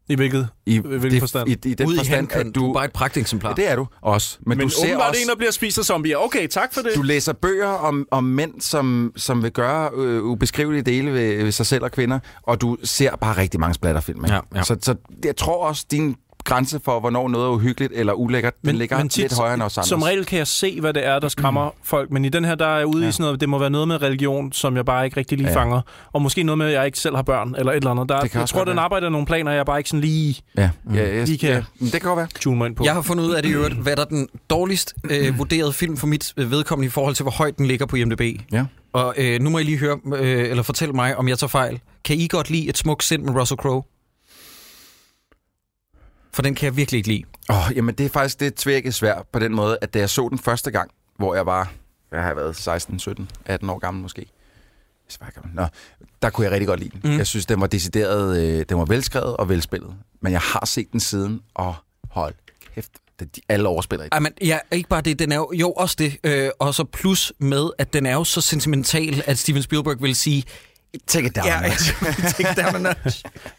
I hvilket? I, hvilken det- forstand? I, i den Ude i forstand, handkøn, at du du... er bare et pragteksemplar. Ja, det er du også. Men, Men du ser åbenbart også... en, der bliver spist af zombier. Okay, tak for det. Du læser bøger om, om mænd, som, som vil gøre øh, ubeskrivelige dele ved, ved sig selv og kvinder, og du ser bare rigtig mange splatterfilm. ikke? Ja, ja. Så, så jeg tror også, din grænse for, hvornår noget er uhyggeligt eller ulækkert, den ligger tit, lidt højere end os andre. Som regel kan jeg se, hvad det er, der skræmmer mm. folk, men i den her, der er jeg ude ja. I sådan noget, det må være noget med religion, som jeg bare ikke rigtig lige Ja. fanger. Og måske noget med, at jeg ikke selv har børn, eller et eller andet. Der, Det kan jeg tror, den være. arbejder nogle planer, jeg bare ikke sådan lige Ja, ja, ja, Lige kan- ja, men det kan godt være. tune mig ind på. Jeg har fundet ud af det i øvrigt, hvad der er den dårligst øh, vurderede film for mit øh, vedkommende i forhold til, hvor højt den ligger på IMDb. Ja. Og øh, nu må I lige høre, øh, eller fortælle mig, om jeg tager fejl. Kan I godt lide Et smukt sind med Russell Crowe? For den kan jeg virkelig ikke lide. Oh, jamen, det er faktisk det tvækket svært på den måde, at da jeg så den første gang, hvor jeg var, jeg har været 16, 17, 18 år gammel måske. Nå, der kunne jeg rigtig godt lide den. Mm. Jeg synes, den var decideret, øh, den var velskrevet og velspillet. Men jeg har set den siden, og hold kæft, det, de, alle overspiller i den. Ej, men ja, ikke bare det, den er jo, jo også det, øh, og så plus med, at den er jo så sentimental, at Steven Spielberg vil sige, Take it down. ja, tænker, der er man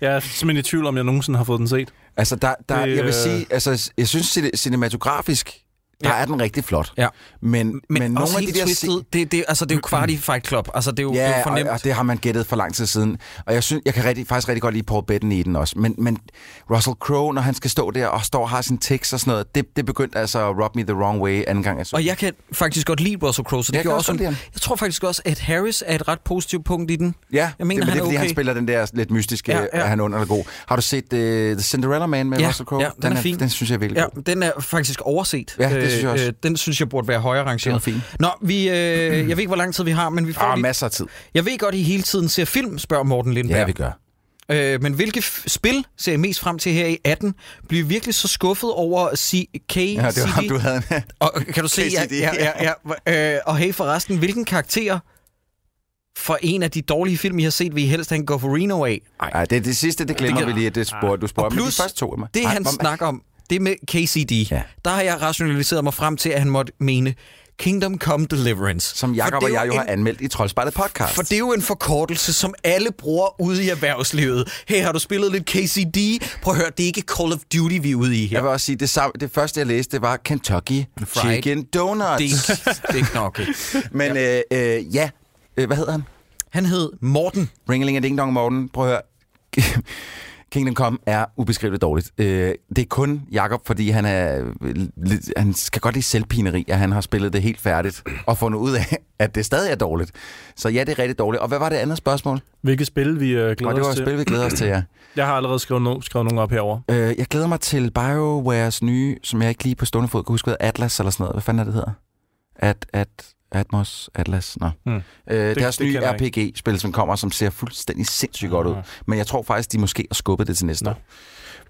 Jeg er simpelthen i tvivl om, jeg nogensinde har fået den set. Altså, der, der, Det, jeg vil sige, altså, jeg synes cine- cinematografisk, der Ja. er den rigtig flot. Ja. Men, Men, men nogle af de der twistet, det, det, altså, det er jo kvart i Fight Club. Altså, det er jo, det er jo Ja, fornemt. og, og det har man gættet for lang tid siden. Og jeg synes, jeg kan rigtig, faktisk rigtig godt lide Paul Bettany i den også. Men, men Russell Crowe, når han skal stå der og står og har sin tekst og sådan noget, det, det begyndte altså at rub me the wrong way anden gang jeg så Og den. jeg kan faktisk godt lide Russell Crowe, så det Jeg kan også lide Jeg tror faktisk også, at Harris er et ret positivt punkt i den. Ja, jeg mener, det, men han det er er fordi, okay. han spiller den der lidt mystiske, Ja, ja, ja. ja. er han under eller god. Har du set uh, The Cinderella Man med Ja, Russell Crowe? ja, den er fin. Den synes jeg er virkelig Ja, god. den er faktisk overset. Ja, det synes jeg også. Øh, den synes jeg burde være højere er rangeret. fin. Nå, vi, øh, jeg ved ikke, hvor lang tid vi har, men vi får Ah, lige... masser af tid. Jeg ved godt, I hele tiden ser film, spørger Morten Lindberg. Ja, vi gør. Øh, men hvilke spil ser I mest frem til her i 18? Bliver virkelig så skuffet over C- KCD? Ja, det var du havde. Og kan du se, ja, ja, ja, ja. Øh, og hey forresten, hvilken karakter for en af de dårlige film, I har set, vil I helst have en Gofferino af? Nej, det, det sidste, det glemmer Det vi lige, at det spurgte du Og spurgte. Men de plus, første to af mig. Det Ej, han hvor- snakker om, det med KCD, Ja. der har jeg rationaliseret mig frem til, at han måtte mene Kingdom Come Deliverance. Som Jakob og jeg jo en- har anmeldt i Troldspejlet podcast. For det er jo en forkortelse, som alle bruger ude i erhvervslivet. Hey, har du spillet lidt KCD? Prøv at høre, det er ikke Call of Duty, vi er ude i her. Jeg vil også sige, det, samme, det første, jeg læste, det var Kentucky Fried. Chicken Donuts. Det det er knokket. Men øh, øh, ja, øh, hvad hedder han? Han hed Morten. Ringeling og Ding Dong Morten. Prøv at høre. Kingdom Come er ubeskriveligt dårligt. Øh, det er kun Jakob, fordi han er øh, han skal godt lide selvpineri, at han har spillet det helt færdigt og fundet ud af, at det stadig er dårligt. Så ja, det er rigtig dårligt. Og hvad var det andet spørgsmål? Hvilket spil vi øh, glæder Og det var os til. spil, vi glæder os til, ja. Jeg har allerede skrevet, no, skrevet nogle op herover. Øh, jeg glæder mig til BioWares nye, som jeg ikke lige på stående fod kan huske, Atlas eller sådan noget. Hvad fanden er det, det hedder? At, at, Atmos, Atlas, nå. Hmm. Øh, det, deres det nye RPG-spil, som kommer, som ser fuldstændig sindssygt godt ud. Men jeg tror faktisk, de måske har skubbet det til næste Nå. år.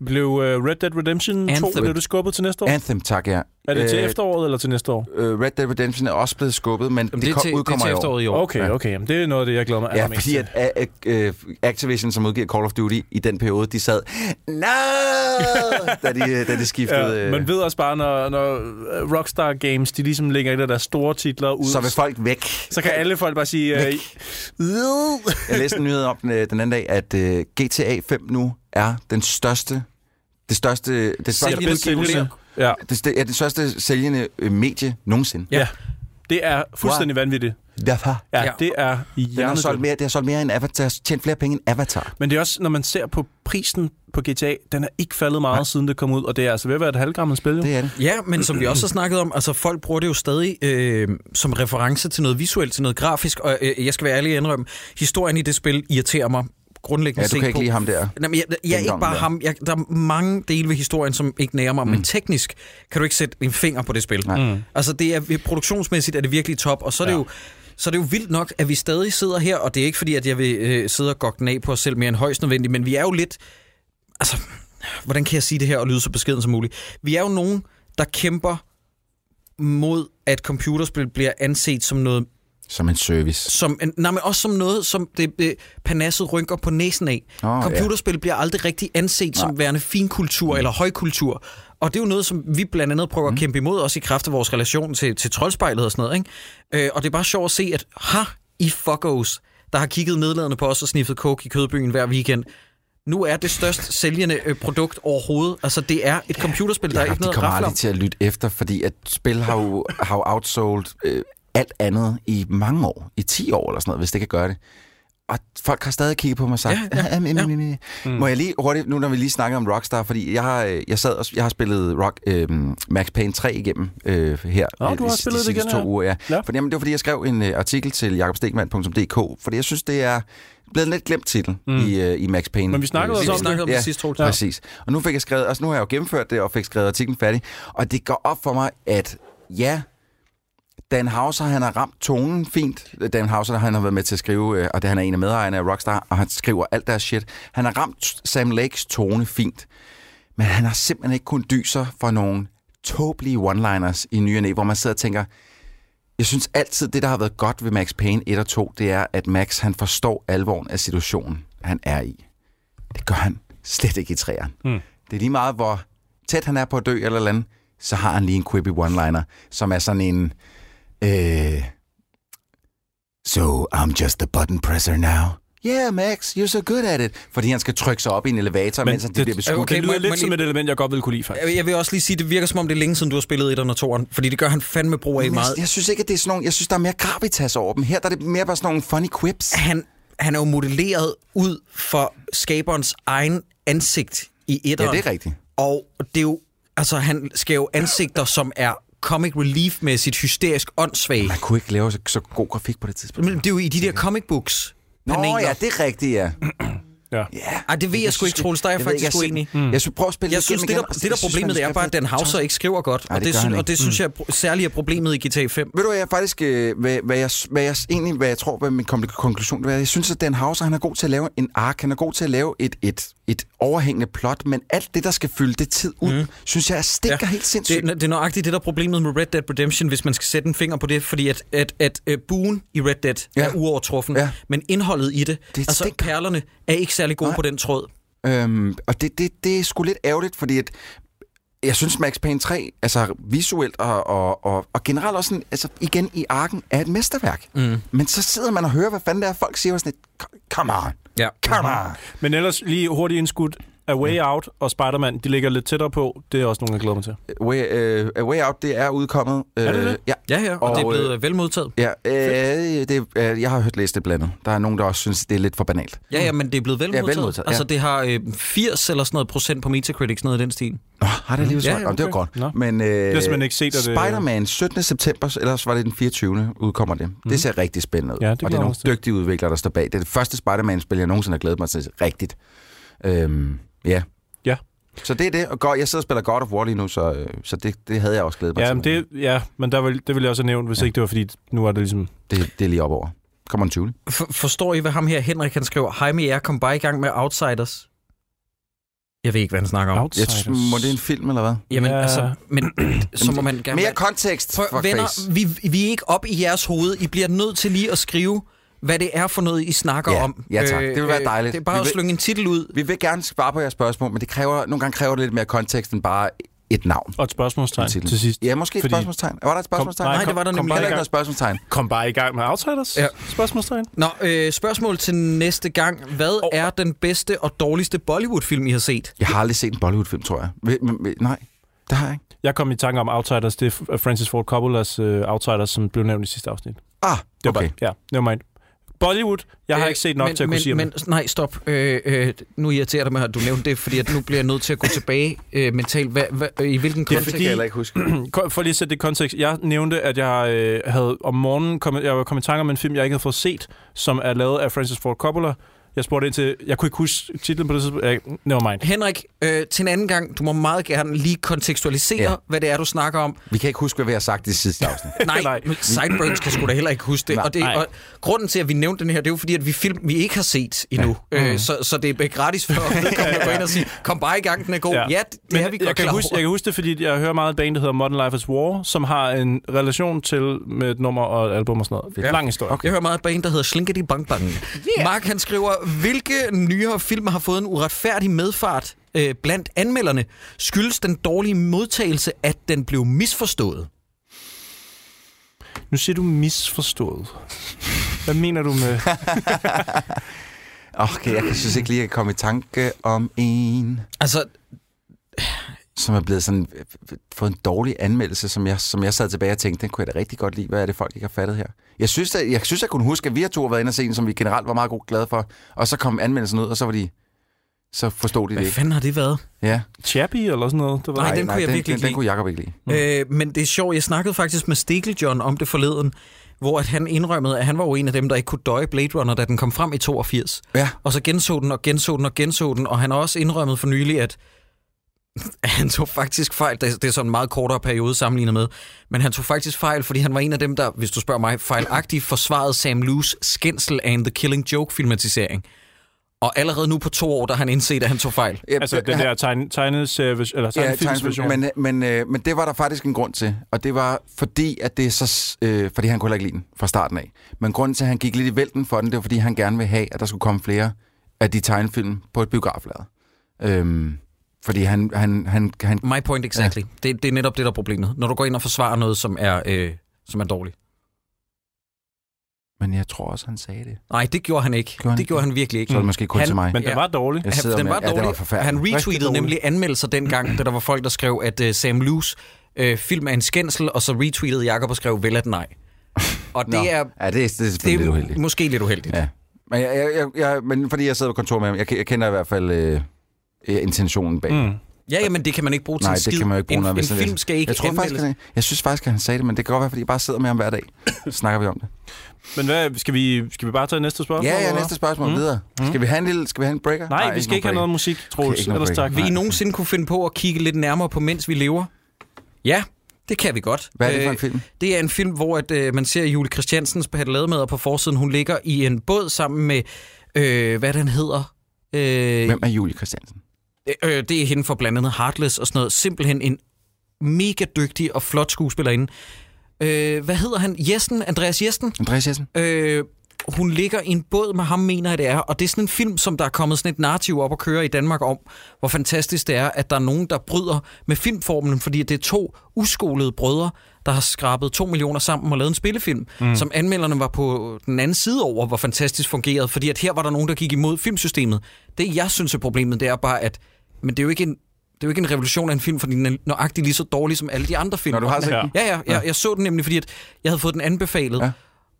Blev uh, Red Dead Redemption 2, Anthem. blev det skubbet til næste år? Anthem, tak, ja. Er det til Øh, efteråret eller til næste år? Øh, Red Dead Redemption er også blevet skubbet, men Jamen, det, det, kom, til, det er udkommer til i år. efteråret i år. Okay, ja. okay. Jamen, det er noget af det, jeg glæder mig Ja, fordi til. at uh, uh, Activision, som udgiver Call of Duty i den periode, de sad, no! da, de, da de skiftede. Ja, øh, man ved også bare, når, når øh, Rockstar Games, de ligesom lægger et af deres store titler ud, så vil folk væk. så kan alle folk bare sige... Øh, Jeg læste en nyhed om den, øh, den anden dag, at uh, GTA 5 nu er den største, det største, det største, udgivelse. Ja, det, det er det største sælgende øh, medie nogensinde. ja. Det er fuldstændig vanvittigt. Derfor. Ja, Ja. det er Den har solgt mere, det har solgt mere end Avatar, tjent flere penge end Avatar. Men det er også, når man ser på prisen på GTA, den er ikke faldet meget, siden det kom ud, og det er altså ved at være et halvgammelt spil. Jo. Det er det. Ja, men som vi også har snakket om, altså folk bruger det jo stadig øh, som reference til noget visuelt, til noget grafisk, og øh, jeg skal være ærlig og indrømme, historien i det spil irriterer mig grundlæggende Ja, du kan ikke på. lide ham der. Nej, men jeg, jeg, jeg er ikke bare der. ham. Jeg, der er mange dele ved historien, som ikke nærer mig, mm. men teknisk kan du ikke sætte en finger på det spil. Nej. Mm. Altså, det er, produktionsmæssigt er det virkelig top, og så er det Ja. jo så er det jo vildt nok, at vi stadig sidder her, og det er ikke fordi, at jeg vil øh, sidde og gokke den af på os selv mere end højst nødvendigt, men vi er jo lidt... Altså, hvordan kan jeg sige det her og lyde så beskeden som muligt? Vi er jo nogen, der kæmper mod, at computerspil bliver anset som noget Som en service. som, en- nej, men også som noget, som det, det panasset rynker på næsen af. Oh, Computerspil bliver aldrig rigtig anset nej. som værende finkultur eller højkultur. Og det er jo noget, som vi blandt andet prøver mm. at kæmpe imod, også i kraft af vores relation til, til troldspejlet og sådan noget. Ikke? Øh, og det er bare sjovt at se, at ha, I fuckos, der har kigget nedladende på os og sniffet coke i kødbyen hver weekend, nu er det størst sælgende øh, produkt overhovedet. Altså, det er et computerspil, der er Ja, ikke de noget at kommer rafle om. aldrig til at lytte efter, fordi at spil har jo, har jo outsold øh, alt andet i mange år. I 10 år eller sådan noget, hvis det kan gøre det. Og folk har stadig kigget på mig og sagt, Ja, ja, "Ah, mm, ja. mm, mm." må jeg lige hurtigt, nu når vi lige snakker om Rockstar, fordi jeg har, øh, jeg sad og, jeg har spillet Rock, øh, Max Payne 3 igennem øh, her. Øh, du har de- spillet de det igen sidste to uger, ja. Ja. For, jamen, det var fordi, jeg skrev en øh, artikel til jakobstegman.dk, fordi jeg synes, det er blevet en lidt glemt titel mm. i, øh, i Max Payne. Men vi snakkede øh, også Vi om snakkede om Ja. det sidste, Troels. Ja. Præcis. Og nu fik jeg skrevet, altså nu har jeg jo gennemført det og fik skrevet artiklen færdig, og det går op for mig, at ja, Dan Hauser, han har ramt tonen fint. Dan Hauser, han har været med til at skrive, øh, og det han er en af medejerne af Rockstar, og han skriver alt deres shit. Han har ramt Sam Lakes tone fint, men han har simpelthen ikke kun dyser for nogle tåbelige one-liners i ny næ, hvor man sidder og tænker, jeg synes altid, det der har været godt ved Max Payne 1 og 2, det er, at Max han forstår alvoren af situationen, han er i. Det gør han slet ikke i træerne. Mm. Det er lige meget, hvor tæt han er på at dø eller eller andet, så har han lige en quippy one-liner, som er sådan en... Øh, so, I'm just a button presser now. Yeah, Max, you're so good at it. Fordi han skal trykke sig op i en elevator, Men mens han det- bliver beskudt. Okay, Det lyder lidt jeg som et element, jeg godt vil kunne lide, faktisk. Jeg jeg vil også lige sige, det virker som om, det er længe siden, du har spillet 1 og 2'eren, fordi det gør han fandme brug af Men meget. jeg, jeg synes ikke, at det er sådan nogle... Jeg synes, der er mere gravitas over dem. Her der er det mere bare sådan nogle funny quips. han, han er jo modelleret ud for skaberens egen ansigt i Ja, etteren. det er rigtigt. Og det er jo, altså han skal jo ansigter, som er comic relief-mæssigt hysterisk åndssvage. Man kunne ikke lave så, så god grafik på det tidspunkt. Men det er jo i de der comic books. Nå paneler. ja, det er rigtigt, ja. Ja. Ej, det ved jeg, sgu ikke, Troels. Der er jeg, Jeg faktisk ikke, jeg uenig. Mm. Jeg synes, prøv at spille Jeg synes, det der, det der problemet er bare, at Dan Hauser ikke skriver godt. Og, det det gør han synes, og det synes jeg særligt er problemet i GTA 5. Ved du, hvad jeg faktisk, øh, hvad, hvad, jeg, hvad jeg egentlig, hvad jeg tror, hvad min kom- konklusion det er, jeg synes, at Dan Hauser, han er god til at lave en ark, han er god til at lave et, et, et overhængende plot, men alt det, der skal fylde det tid ud, mm. synes jeg stikker ja. helt sindssygt. Det, det er nøjagtigt det, der er problemet med Red Dead Redemption, hvis man skal sætte en finger på det, fordi at, at, at uh, buen i Red Dead ja. Er uovertruffen, Ja. men indholdet i det, Det altså stinker. perlerne, er ikke særlig gode Nej. på den tråd. Øhm, og det, det, det er sgu lidt ærgerligt, fordi at jeg synes Max Payne 3, altså visuelt og, og, og, og generelt også sådan, altså igen i arken, er et mesterværk. Mm. Men så sidder man og hører, hvad fanden det er, folk siger og sådan lidt, come on, Ja. come on. Men ellers lige hurtigt indskudt. A Way Out og Spider-Man, de ligger lidt tættere på. Det er også nogle, jeg glæder mig til. Way, uh, A Way Out, det er udkommet. Er det Øh, det? Ja, Ja, ja, og, og det er blevet vel modtaget. ja øh, det, øh, jeg har hørt læst det blandet. Der er nogen, der også synes, det er lidt for banalt. Ja, ja, men det er blevet vel Ja, modtaget. velmodtaget, ja. Altså, det har øh, 80 eller sådan noget procent på Metacritic, sådan noget i den stil. Nå, har det alligevel Ja, ja, ja, ja, Det var okay. godt. Nå. Men, øh, har jeg simpelthen ikke set, det- Spider-Man 17. september, ellers var det den 24. udkommer det. Mm. Det ser rigtig spændende ud. Ja, det og det er nogle dygtige udviklere, der står bag. Det er det første Spider-Man-spil, jeg nogensinde har glædet mig til rigtigt. Øhm, ja. Ja. Så det er det. Og jeg sidder og spiller God of War lige nu, så, øh, så det, det havde jeg også glædet mig Ja, til. men det, ja, men der vil, det ville jeg også have nævnt, hvis ja. ikke det var, fordi nu er det ligesom... det, det er lige op over. Kommer en 20. For, forstår I, hvad ham her, Henrik, han skriver? Hej med jer, kom bare i gang med Outsiders. Jeg ved ikke, hvad han snakker om. Jeg, må det er en film, eller hvad? Jamen, Ja. altså, men så må man gerne... Mere kontekst, for venner, vi, vi er ikke op i jeres hoved. I bliver nødt til lige at skrive, hvad det er for noget, I snakker Ja, om. ja tak. Det vil være dejligt. Det er bare Vi at vil- slynge en titel ud. Vi vil gerne svare på jeres spørgsmål, men det kræver, nogle gange kræver det lidt mere kontekst end bare et navn. Og et spørgsmålstegn til sidst. Ja, måske et Fordi- spørgsmålstegn. Var der et spørgsmålstegn? nej, Nej, det var der kom nemlig ikke noget spørgsmålstegn. Kom bare i gang med Outsiders? Ja. Spørgsmålstegn? Nå, øh, spørgsmål til næste gang. Hvad Og- er den bedste og dårligste Bollywood-film, I har set? Jeg har aldrig set en Bollywood-film, tror jeg. Men, men, men, nej, det har jeg ikke. Jeg kom i tanke om Outsiders. Det er Francis Ford Coppola's uh, Outsiders, som blev nævnt i sidste afsnit. Ah, Det var okay. bare, ja, never mind. Bollywood, jeg har Øh, ikke set nok men, til at men, kunne sige men, det. Nej, stop. Øh, øh, nu irriterer det mig, at du nævnte det, fordi at nu bliver jeg nødt til at gå tilbage øh, mentalt. Hvad, hvad, i hvilken Det er kontekst? fordi- heller ikke huske. For lige at sætte det i kontekst. Jeg nævnte, at jeg øh, havde om morgenen kommet, jeg var kommet i tanke om en film, jeg ikke havde fået set, som er lavet af Francis Ford Coppola. Jeg spurgte ind til, jeg kunne ikke huske titlen på det tidspunkt. Jeg- Never mind. Henrik, øh, til en anden gang, du må meget gerne lige kontekstualisere, ja. Hvad det er, du snakker om. Vi kan ikke huske, hvad vi har sagt i sidste afsnit. Nej, Nej. Sideburns kan sgu da heller ikke huske det. Nej. og, det og grunden til, at vi nævnte den her, det er jo fordi, at vi film, vi ikke har set endnu. Ja. Øh, så, så det er gratis for at gå ind og sige, kom bare i gang, den er god. Ja, ja det, det Men er vi jeg godt kan, klar huske, jeg kan huske det, fordi jeg hører meget et band, der hedder Modern Life is War, som har en relation til med et nummer og et album og sådan noget. Ja. Lang historie. Jeg hører meget et band, der hedder Slinkety Bang Bang. Yeah. Mark han skriver, hvilke nyere film har fået en uretfærdig medfart øh, blandt anmelderne? Skyldes den dårlige modtagelse, at den blev misforstået? Nu siger du misforstået. Hvad mener du med... Okay, jeg synes ikke lige, at jeg kan komme i tanke om en, Altså, som er blevet sådan, øh, fået en dårlig anmeldelse, som jeg, som jeg sad tilbage og tænkte, den kunne jeg da rigtig godt lide. Hvad er det, folk ikke har fattet her? Jeg synes, at, jeg, synes, jeg kunne huske, at vi har to har været inde og se en, som vi generelt var meget god glade for. Og så kom anmeldelsen ud, og så var de... Så forstod de det hvad ikke. fanden har det været? Ja. Chappie eller sådan noget? Det var Nej, den kunne jeg den, virkelig den, ikke den lide. kunne Jacob ikke lide. Mm. Øh, men det er sjovt, jeg snakkede faktisk med Stikkel John om det forleden, hvor at han indrømmede, at han var jo en af dem, der ikke kunne døje Blade Runner, da den kom frem i 82. Ja. Og så genså den og genså den og genså den, og han har også indrømmet for nylig, at han tog faktisk fejl. Det er, det er sådan en meget kortere periode sammenlignet med. Men han tog faktisk fejl, fordi han var en af dem, der, hvis du spørger mig, fejlagtigt forsvarede Sam Loos skændsel af en The Killing Joke-filmatisering. Og allerede nu på to år, der har han indset, at han tog fejl. Ja, Altså den der tegne, tegneserie, eller Ja, tegnefilmsversion. tegnefilm, men, men, øh, men det var der faktisk en grund til, og det var fordi, at det er så, øh, fordi han kunne heller ikke lide den fra starten af. Men grunden til, at han gik lidt i vælten for den, det var fordi, han gerne vil have, at der skulle komme flere af de tegnefilm på et biograflader. Øhm, fordi han, han, han, han My point exactly. Ja. Det, det er netop det, der er problemet. Når du går ind og forsvarer noget, som er, øh, som er dårligt. men jeg tror også, han sagde det. Nej, det gjorde han ikke. Gjorde han det ikke? gjorde han virkelig ikke. Så er det måske kun Han- til mig. Men den Ja. var dårlig. Jeg den med- var ja, den dårlig. var forfærdelig. han retweetede dårlig. nemlig anmeldelser dengang, da der var folk, der skrev, at uh, Sam Loos uh, film er en skændsel, og så retweetede Jacob og skrev, vel at nej. Og det Nå. er, Ja, det, er- det er det selvfølgelig lidt uheldigt. er måske lidt uheldigt. Ja. Men, jeg, jeg, jeg, jeg, men fordi jeg sidder på kontor med ham, jeg, jeg kender i hvert fald øh, øh, intentionen bag. Mm. Ja, men det kan man ikke bruge til Nej, en det skid. kan man jo ikke bruge en, noget, en film skal ikke Jeg, tror faktisk, at, jeg synes faktisk, at han sagde det, men det kan godt være, fordi jeg bare sidder med ham hver dag. Så snakker vi om det. Men hvad, skal, vi, skal vi bare tage næste spørgsmål? Ja, ja, næste spørgsmål Mm. mm. videre. Skal vi have en lille, skal vi have en breaker? Nej, vi skal ikke have noget musik, Troels. ikke nogen Ellers tak. Vil I Nej. nogensinde kunne finde på at kigge lidt nærmere på, mens vi lever? Ja, det kan vi godt. Hvad er det for Øh, en film? Det er en film, hvor at, øh, man ser Julie Christiansens med på forsiden. Hun ligger i en båd sammen med, øh, hvad den hedder. Øh, Hvem er Julie Christiansen? Øh, det er hende for blandt andet Heartless og sådan noget. Simpelthen en mega dygtig og flot skuespillerinde. Øh, hvad hedder han? Jessen? Andreas Jessen? Andreas Jessen? Øh, hun ligger i en båd med ham, mener jeg det er. Og det er sådan en film, som der er kommet sådan et narrativ op at køre i Danmark om, hvor fantastisk det er, at der er nogen, der bryder med filmformelen, fordi det er to uskolede brødre, der har skrabet to millioner sammen og lavet en spillefilm, mm. som anmelderne var på den anden side over, hvor fantastisk fungerede, fordi at her var der nogen, der gik imod filmsystemet. Det, jeg synes er problemet, det er bare, at men det er jo ikke en, det er jo ikke en revolution af en film, fordi den er nøjagtigt lige så dårlig som alle de andre film. Når du har set Ja. den? Ja, ja, jeg, jeg så den nemlig, fordi at jeg havde fået den anbefalet. Ja. Ja.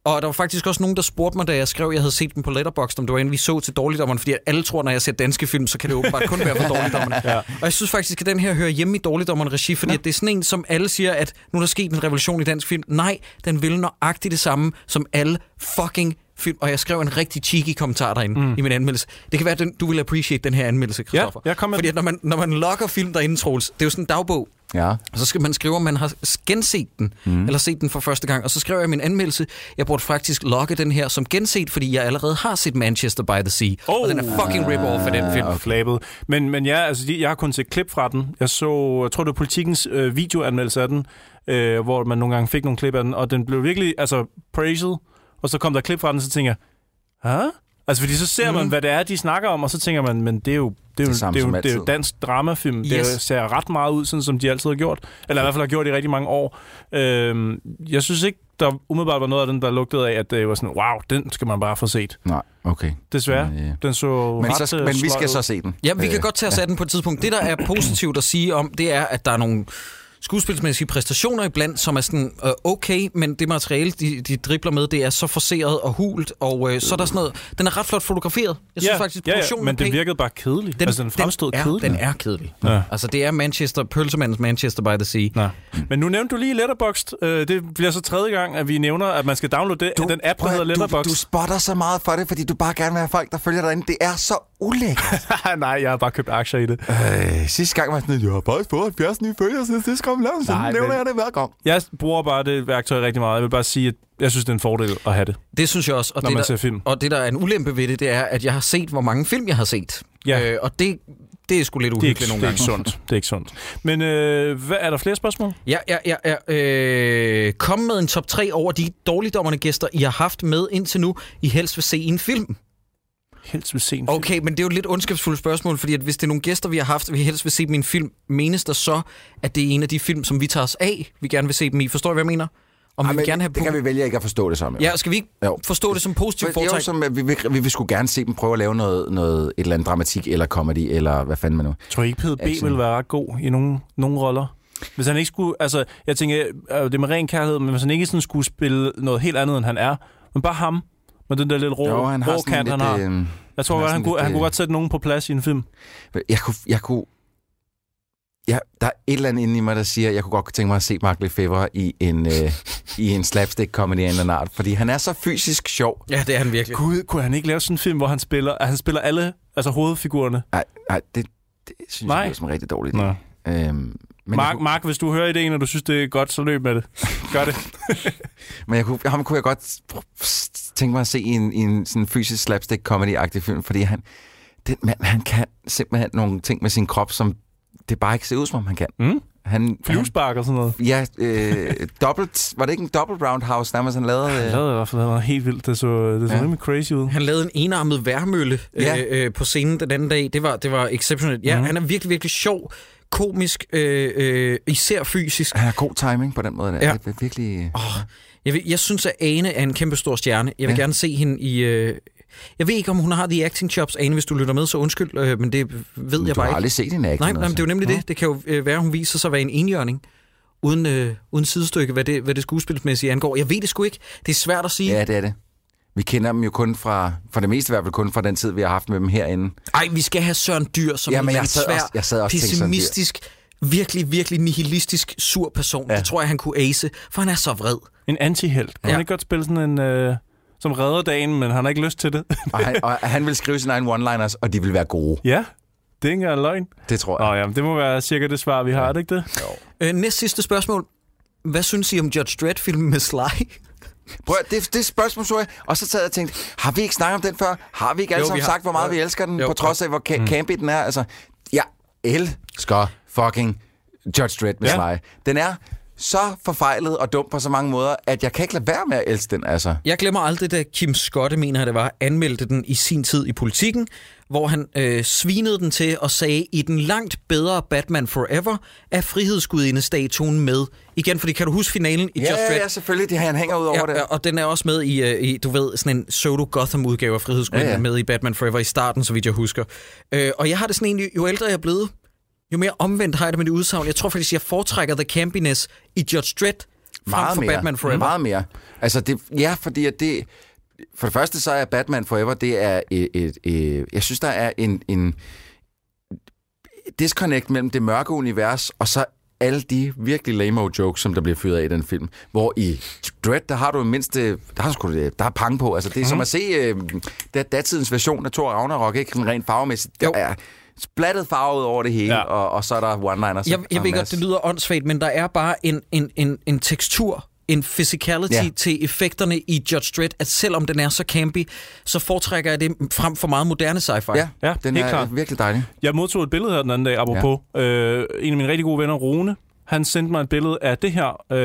Og der var faktisk også nogen, der spurgte mig, da jeg skrev, at jeg havde set den på Letterboxd, om det var en, vi så til dårligdommerne, fordi alle tror, når jeg ser danske film, så kan det åbenbart kun være for dårligdommerne. Ja. Og jeg synes faktisk, at den her hører hjemme i dårligdommerne regi, fordi at det er sådan en, som alle siger, at nu er der sket en revolution i dansk film. Nej, den vil nøjagtigt det samme som alle fucking film. Og jeg skrev en rigtig cheeky kommentar derinde mm. i min anmeldelse. Det kan være, at den, du vil appreciate den her anmeldelse, jeg kom med Fordi at når man, når man logger film derinde, Troels, det er jo sådan en dagbog. Ja. Og så skal man skrive, om man har genset den, mm. eller set den for første gang. Og så skriver jeg min anmeldelse, jeg burde faktisk logge den her som genset, fordi jeg allerede har set Manchester by the Sea. Oh. Og den er fucking rip-off af den film. og flabet. Men, men ja, altså, jeg har kun set klip fra den. Jeg så, jeg tror, det var politikens øh, videoanmeldelse af den, øh, hvor man nogle gange fik nogle klip af den, og den blev virkelig, altså, praised, og så kom der klip fra den, så tænker jeg, Hæ? Altså, fordi så ser man, Mhm. hvad det er, de snakker om, og så tænker man, men det er jo, det er jo, Det er jo, det er jo dansk dramafilm. Yes. Det ser ret meget ud, sådan som de altid har gjort. Eller i hvert fald har gjort i rigtig mange år. Øhm, jeg synes ikke, der umiddelbart var noget af den, der lugtede af, at det var sådan, wow, den skal man bare få set. Nej, okay. Desværre. Men, øh, Den så Men, ret så, øh, men vi skal ud. så se den. Ja, vi kan Øh, godt tage os af den på et tidspunkt. Det, der er positivt at sige om, det er, at der er nogle skuespilsmæssige præstationer iblandt, som er sådan øh, okay, men det materiale, de, de dribler med, det er så forseret og hult, og øh, så er der sådan noget... Den er ret flot fotograferet. Jeg synes ja, faktisk, ja, ja, men det virkede bare kedeligt. Den, altså, den fremstod den er, kedelig. Den er kedelig. Ja. Altså, det er Manchester, pølsemandens Manchester by the Sea. Nå. Men nu nævnte du lige Letterboxd. Øh, det bliver så tredje gang, at vi nævner, at man skal downloade det, den app, der hedder Letterboxd. Du, du spotter så meget for det, fordi du bare gerne vil have folk, der følger dig ind. Det er så ulækkert. Nej, jeg har bare købt aktier i det. øh, sidste gang var jeg sådan, jeg har faktisk fået 70 nye følgere, så det lave, så Nej, nævner men- jeg det hver gang. Jeg bruger bare det værktøj rigtig meget. Jeg vil bare sige, at jeg synes, det er en fordel at have det, Det synes jeg også. Og når det, man der, ser film. og det, der er en ulempe ved det, det er, at jeg har set, hvor mange film jeg har set. Ja. Øh, og det, det er sgu lidt Det er, ikke, uhyggeligt det nogle er gange. ikke sundt. Det er ikke sundt. Men øh, hvad, er der flere spørgsmål? Ja, ja, ja. ja. Øh, kom med en top 3 over de dårligdommerne gæster, I har haft med indtil nu, I helst vil se i en film. Helst vil se en film. Okay, men det er jo et lidt ondskabsfuldt spørgsmål, fordi at hvis det er nogle gæster, vi har haft, vi helst vil se dem i en film, menes der så, at det er en af de film, som vi tager os af, vi gerne vil se dem i? Forstår I, hvad jeg mener? Om vi Ej, men gerne have det kan vi vælge ikke at forstå det som. jo. Ja, skal vi ikke Jo. forstå det som positivt er jo foretræk? som, at vi, vil, vi vil sgu gerne se dem prøve at lave noget, noget, et eller andet dramatik eller comedy, eller hvad fanden man nu. Tror I ikke, PDB Action. ville være ret god i nogle, nogle roller? Hvis han ikke skulle... Altså, jeg tænker, øh, det er med ren kærlighed, men hvis han ikke sådan skulle spille noget helt andet, end han er, men bare ham, med den der lidt rå, Jo, han har rå kant, lidt, han har. Øh, Jeg tror han godt, han, kunne, lidt, han kunne øh, godt sætte nogen på plads i en film. jeg kunne, jeg kunne Ja, der er et eller andet inde i mig, der siger, at jeg kunne godt tænke mig at se Mark Lefebvre i en, øh, i en slapstick-comedy af en eller anden art, fordi han er så fysisk sjov. Ja, det er han virkelig. Gud, kunne han ikke lave sådan en film, hvor han spiller, at han spiller alle altså hovedfigurerne? Nej, nej det, det synes Nej. jeg lyder som en rigtig dårlig idé. Øhm, men, Mark, kunne- Mark, hvis du hører ideen, og du synes, det er godt, så løb med det. Gør det. men jeg kunne, ham kunne jeg godt tænke mig at se i en, i en sådan fysisk slapstick-comedy-agtig film, fordi han, den mand, han kan simpelthen nogle ting med sin krop, som det bare ikke ser ud, som om han kan. Mm? Han, Flyvespark og sådan noget. ja, øh, dobbelt, var det ikke en double roundhouse, nærmest han lavede? Han Øh, lavede i hvert fald noget helt vildt. Det så, det så Ja. rimelig crazy ud. Han lavede en enarmet værmølle Ja. øh, øh, på scenen den anden dag. Det var, det var exceptionelt. Ja, mm. han er virkelig, virkelig sjov, komisk, øh, øh, især fysisk. han har god timing på den måde. Der. Ja. Det er virkelig... Oh, jeg, vil, jeg synes, at Ane er en kæmpe stor stjerne. Jeg vil Ja. gerne se hende i... Øh, jeg ved ikke, om hun har de acting chops, Ane, hvis du lytter med, så undskyld, øh, men det ved jeg du bare har ikke. aldrig set en acting. Nej, nej, men det er jo nemlig Nå. det. Det kan jo øh, være, at hun viser sig at være en enhjørning. Uden, øh, uden sidestykke, hvad det, hvad det skuespilsmæssige angår. Jeg ved det sgu ikke. Det er svært at sige. Ja, det er det. Vi kender dem jo kun fra, for det meste i hvert fald kun fra den tid, vi har haft med dem herinde. Ej, vi skal have Søren Dyr som Ja, en men jeg sad svær, også- jeg sad også pessimistisk, virkelig, virkelig nihilistisk, sur person. Ja. Ja. Det tror jeg, han kunne ace, for han er så vred. En antihelt. Kunne Ja. han ikke godt spille sådan en... Øh, som redder dagen, men han har ikke lyst til det. Og han, og han vil skrive sine egne one-liners, og de vil være gode. ja, det er ikke engang løgn. Det tror jeg. Nå ja, det må være cirka det svar, vi har, er det ikke det? Øh, næst sidste spørgsmål. Hvad synes I om Judge Dredd-filmen med Sly? Prøv, at- det, det spørgsmål så jeg, og så sad jeg og tænkte, har vi ikke snakket om den før? Har vi ikke alle sammen sagt, hvor meget Jo. vi elsker den, Jo, på trods af, hvor ca- campy den er? Altså, jeg elsker fucking Judge Dredd med Ja. ja. Sly. Den er så forfejlet og dum på så mange måder, at jeg kan ikke lade være med at elske den, altså. Jeg glemmer aldrig, da Kim Skotte, mener det var, anmeldte den i sin tid i politikken, hvor han øh, svinede den til og sagde, i den langt bedre Batman Forever er frihedsgudinde-statuen med. Igen, fordi kan du huske finalen i Ja, Just ja, Red? ja, selvfølgelig. Det han hænger ud over Ja, det. ja, og den er også med i, øh, i du ved, sådan en pseudo-Gotham-udgave af Frihedsgudinde, Ja, ja, ja. ja. med i Batman Forever i starten, så vidt jeg husker. Øh, og jeg har det sådan egentlig, jo ældre jeg er blevet, jo mere omvendt har jeg det med det udsagn. Jeg tror faktisk, jeg foretrækker the campiness i Judge Dredd frem Meget for mere. Batman Forever. Meget mere. Altså, det, ja, fordi at det... For det første, så er Batman Forever, det er et... et, et jeg synes, der er en, en disconnect mellem det mørke univers, og så alle de virkelig lame jokes, som der bliver fyret af i den film. Hvor i Dread, der har du mindst... Der har, sgu, der er pang på. Altså, det er mm. som at se øh, der, datidens version af Thor Ragnarok, ikke? Sådan rent farvemæssigt. Der Jo. er splattet farvet over det hele, Ja. og, og så er der one-liners. Jeg, jeg ved godt, det lyder åndssvagt, men der er bare en, en, en, en tekstur, en physicality ja. Til effekterne i Judge Dredd, at selvom den er så campy, så foretrækker jeg det frem for meget moderne sci-fi. Ja, Ja, den helt er klart. virkelig dejlig. Jeg modtog et billede her den anden dag, apropos. Ja. Øh, en af mine rigtig gode venner, Rune, han sendte mig et billede af det her. Øh,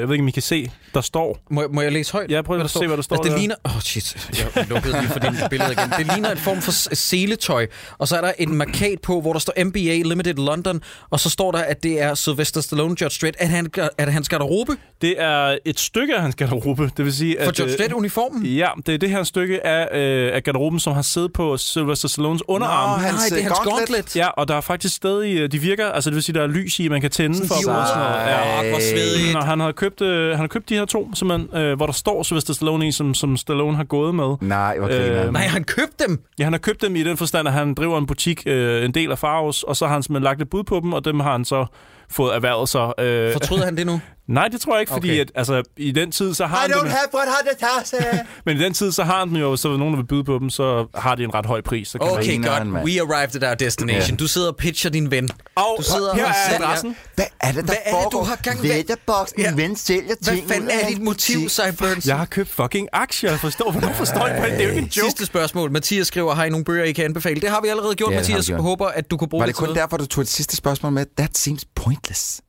jeg ved ikke, om I kan se. Der står... Må, må jeg læse højt? Ja, prøv at se, hvad der står Altså, det der. ligner... Åh, oh, shit. Jeg lukkede lige for din billede igen. Det ligner en form for seletøj. Og så er der en markat på, hvor der står NBA Limited London. Og så står der, at det er Sylvester Stallone Judge Dredd. Er det, han, er det hans garderobe? Det er et stykke af hans garderobe. Det vil sige, For at... Judge øh, Dredd-uniformen? Ja, det er det her stykke af, øh, af garderoben, som har siddet på Sylvester Stallones underarm. Nå, Nej, hans, det er øh, hans gauntlet. gauntlet. Ja, og der er faktisk stadig... øh, De virker... Altså, det vil sige, der er lys i, man kan tænde for sådan noget. Ja. Åh, hvor svedigt. Og han har købt, øh, han har købt de her to, simpelthen, øh, hvor der står Sylvester Stallone i, som, som Stallone har gået med. Nej, hvor Øh, griner Nej, han købte dem. Ja, han har købt dem i den forstand, at han driver en butik, øh, en del af Faros, og så har han simpelthen lagt et bud på dem, og dem har han så fået erhvervet sig. Øh, Fortryder han det nu? nej, det tror jeg ikke, fordi Okay. at, altså, i den tid, så har han dem, have 100.000. men i den tid, så har han dem jo, så nogen der vil byde på dem, så har de en ret høj pris. Så kan. Okay, godt. We arrived at our destination. Ja. Du sidder og pitcher din ven. Og Du sidder her og er adressen. Hvad er det, der Hvad er det, foregår? du har gang- hvad- Letterboxd, Ja. min ven sælger Hvad ting fanden ud af er dit motiv. Cyburns? Jeg har købt fucking aktier. Forstår, hvornår forstår I på det? Det er jo ikke en joke. Sidste spørgsmål. Mathias skriver, har I nogle bøger, I kan anbefale? Det har vi allerede gjort, Ja, det Mathias. Håber, at du kunne bruge Var det det kun derfor, du tog et sidste spørgsmål med? That seems pointless.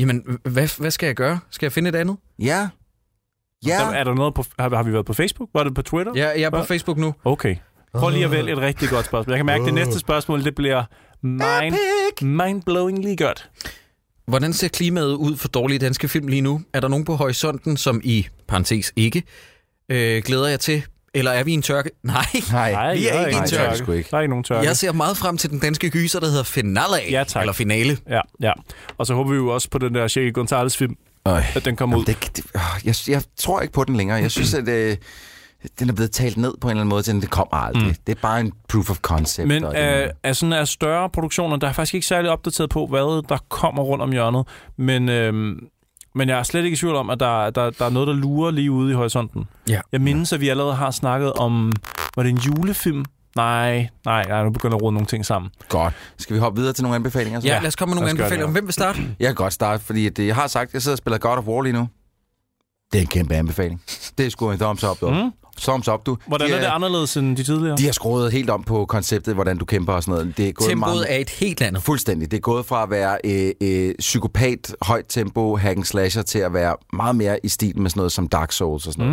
Jamen, hvad, hvad skal jeg gøre? Skal jeg finde et andet? Ja. Ja. Der, er der noget på... Har, har vi været på Facebook? Var det på Twitter? Ja, jeg er på Hvad? Facebook nu. Okay. Prøv lige at vælge et rigtig godt spørgsmål. Jeg kan mærke, at det næste spørgsmål, det bliver mind, mind-blowingly godt. Hvordan ser klimaet ud for dårlige danske film lige nu? Er der nogen på horisonten, som i parentes ikke øh, glæder jeg til? Eller er vi i en tørke? Nej. Nej. Nej, vi er der ikke i en er tørke. sgu ikke. Der er ikke nogen tørke. Jeg ser meget frem til den danske gyser, der hedder Finale. Ja, tak. Eller Finale. Ja, ja. Og så håber vi jo også på den der Shaggy Gonzalez film, Øj. at den kommer ud. Jamen, det, det, øh, jeg, jeg tror ikke på den længere. Jeg synes, at øh, den er blevet talt ned på en eller anden måde, til det kommer aldrig. Mm. Det er bare en proof of concept. Men og den- af, af sådan af større produktioner, der er faktisk ikke særlig opdateret på, hvad der kommer rundt om hjørnet. Men, øhm, men jeg er slet ikke i tvivl om, at der, der, der er noget, der lurer lige ude i horisonten. Ja. Jeg mindes, at vi allerede har snakket om... Var det en julefilm? Nej, nej, nej, nu begynder jeg at rode nogle ting sammen. Godt. Skal vi hoppe videre til nogle anbefalinger? Så? Ja, lad os komme med nogle anbefalinger. det. Hvem vil starte? Jeg kan godt starte, fordi det, jeg har sagt, at jeg sidder og spiller God of War lige nu. Det er en kæmpe anbefaling. Det er sgu en thumbs up, du. Mm. Thumbs up, du. Hvordan de, er det anderledes end de tidligere? De har skruet helt om på konceptet, hvordan du kæmper og sådan noget. Det er gået Tempoet meget, er et helt andet. Fuldstændig. Det er gået fra at være øh, øh, psykopat, højt tempo, hack and slasher, til at være meget mere i stil med sådan noget som Dark Souls og sådan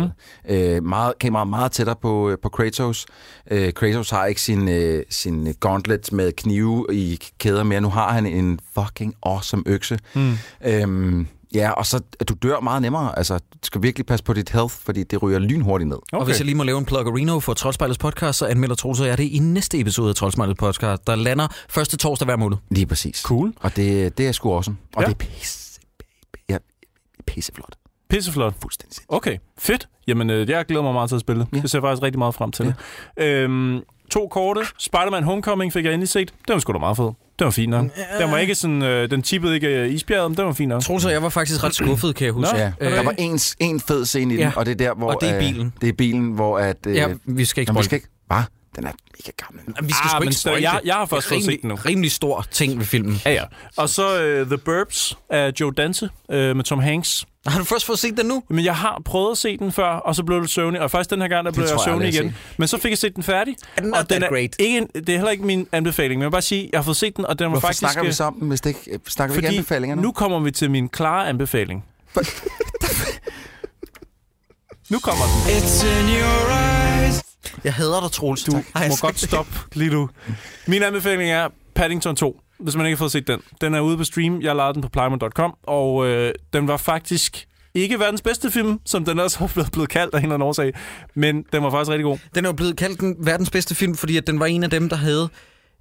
noget. Øh, meget, kameraet meget tættere på, øh, på Kratos. Øh, Kratos har ikke sin, øh, sin gauntlet med knive i kæder mere. Nu har han en fucking awesome økse. Mm. Øhm, ja, og så at du dør meget nemmere. Altså, du skal virkelig passe på dit health, fordi det ryger lynhurtigt ned. Okay. Og hvis jeg lige må lave en pluggerino for Troldspejlets podcast, så anmelder Troels og jeg det i næste episode af Troldspejlets podcast, der lander første torsdag hver måned. Lige præcis. Cool. Og det, det er sgu awesome. Og Ja. det er pisse, ja, pisseflot. Pisseflot. Fuldstændig sindssygt. Okay, fedt. Jamen, øh, jeg glæder mig meget til at spille det. Ja. Det ser faktisk rigtig meget frem til. Ja. Øhm, to korte. Spider-Man Homecoming fik jeg endelig set. Den var sgu da meget fed. Den var fin nok. Den var ikke sådan, øh, den chippede ikke øh, isbjerget, men den var fin nok. Troels og jeg var faktisk ret skuffet, kan jeg huske. Nå. Ja, Øh, der var en, en fed scene i den, ja. og det er der, hvor... Og det er øh, bilen. det er bilen, hvor at... Øh, Ja, vi skal ikke Nå, vi spoil. skal ikke... Hvad? Den er mega gammel. Vi skal Ah, sgu men ikke spoil jeg- det. jeg har først Det fået set rimelig- den nu. Rimelig stor ting ved filmen. Ja, ja. Og så øh, The Burbs af Joe Dante øh, med Tom Hanks. Har du først fået set den nu? Men jeg har prøvet at se den før, og så blev det søvnig. Og faktisk den her gang, der blev jeg søvnig igen. Men så fik jeg set den færdig. Er den og den er great? Ikke det er heller ikke min anbefaling, men jeg vil bare sige, jeg har fået set den, og den var Hvorfor faktisk... snakker vi øh, den, hvis det ikke... Snakker vi ikke anbefalinger nu? nu kommer vi til min klare anbefaling. Nu kommer den. It's in your eyes. Jeg hader dig, Troels. Du Tak. Må skal- godt stoppe lige nu. Min anbefaling er Paddington 2, hvis man ikke har fået set den. Den er ude på stream. Jeg lavede den på plymouth.com, og øh, den var faktisk ikke verdens bedste film, som den også har blevet, blevet kaldt af en eller anden årsag. Men den var faktisk rigtig god. Den er jo blevet kaldt den verdens bedste film, fordi at den var en af dem, der havde...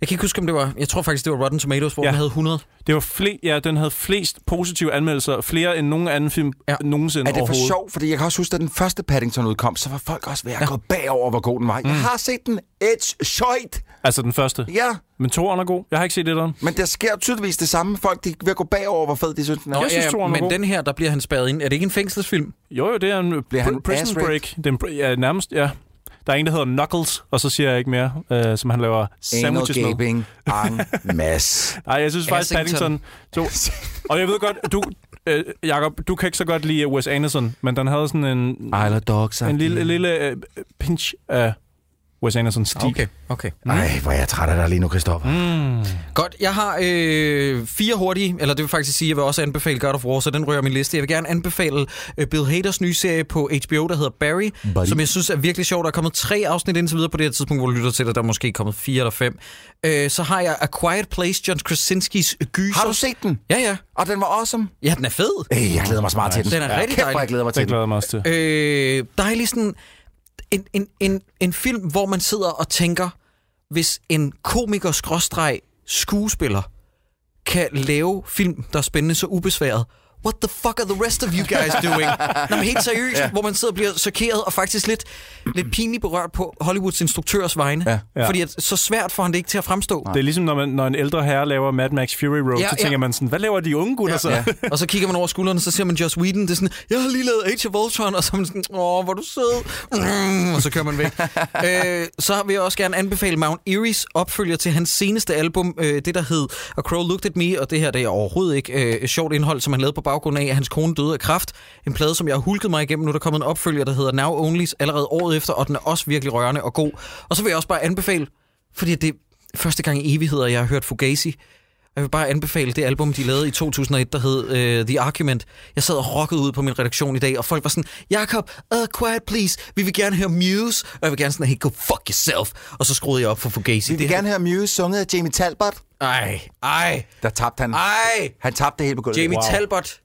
Jeg kan ikke huske, om det var... Jeg tror faktisk, det var Rotten Tomatoes, hvor Ja. ja. den havde 100. Det var fle- ja, den havde flest positive anmeldelser, flere end nogen anden film ja. Ja. nogensinde Er det for sjovt? Fordi jeg kan også huske, at den første Paddington udkom, så var folk også ved at Ja. gå bagover, hvor god den var. Jeg har set den. It's short. Altså den første. Ja, Men toeren er god. Jeg har ikke set det men der sker tydeligvis det samme. Folk de er ved at gå bagover, hvor fed de synes, den er. Jeg synes, toeren var men god. den her, der bliver han spærret ind. Er det ikke en fængselsfilm? Jo, jo, det er en Bliver han pr- prison ass-raped? break. Den, ja, nærmest, ja. Der er en, der hedder Knuckles, og så siger jeg ikke mere, øh, som han laver Anal sandwiches med. gaping en masse. Nej, jeg synes faktisk. Paddington 2. Og jeg ved godt, du, øh, Jacob, du kan ikke så godt lide Wes Anderson, men den havde sådan en, Isle of Dogs. en lille, lille øh, pinch af Wes Andersons stil. Okay, okay. Ej, hvor er jeg træt af dig lige nu, Christoffer. Mm. Godt, jeg har øh, fire hurtige, eller det vil faktisk sige, at jeg vil også anbefale God of War, så den rører min liste. Jeg vil gerne anbefale øh, Bill Haders nye serie på HBO, der hedder Barry, Buddy. som jeg synes er virkelig sjov. Der er kommet tre afsnit indtil videre på det her tidspunkt, hvor du lytter til det. Der er måske kommet fire eller fem. Øh, så har jeg A Quiet Place, John Krasinskis gyser. Har du set den? Ja, ja. Og den var awesome. Ja, den er fed. Ey, jeg glæder mig smart til den. Den er rigtig Kæft, dejlig. jeg glæder mig til den. glæder mig også til. Øh, dejlig sådan en, en, en, en film, hvor man sidder og tænker, hvis en komiker skråstreg skuespiller kan lave film, der er spændende så ubesværet, what the fuck are the rest of you guys doing? Nå, men helt seriøst, ja. hvor man sidder og bliver chokeret og faktisk lidt, lidt pinligt berørt på Hollywoods instruktørs vegne. Ja. Ja. Fordi at, så svært får han det ikke til at fremstå. Det er ligesom, når, man, når en ældre herre laver Mad Max Fury Road, Ja, så ja. tænker man sådan, hvad laver de unge gutter så? Ja. Og så kigger man over skulderen, og så ser man Joss Whedon, det er sådan, jeg har lige lavet Age of Ultron, og så er man sådan, åh, hvor du sød. Mm, og så kører man væk. øh, så vil jeg også gerne anbefale Mount Erie's opfølger til hans seneste album, øh, det der hed A Crow Looked At Me, og det her det er overhovedet ikke øh, sjovt indhold, som han lavede på baggrund af, at hans kone døde af kræft. En plade, som jeg har hulket mig igennem. Nu er der kommet en opfølger, der hedder Now Onlys, allerede året efter, og den er også virkelig rørende og god. Og så vil jeg også bare anbefale, fordi det er første gang i evigheder, jeg har hørt Fugazi, jeg vil bare anbefale det album, de lavede i 2001, der hed uh, The Argument. Jeg sad og rockede ud på min redaktion i dag, og folk var sådan, Jakob, uh, quiet please, vi vil gerne høre Muse. Og jeg vil gerne sådan, hey, go fuck yourself. Og så skruede jeg op for Fugazi. Vi vil Det- gerne høre Muse sunget af Jamie Talbot. Ej, ej, Der tabte han. ej. Han tabte det hele på gulvet. Jamie Wow. Talbot,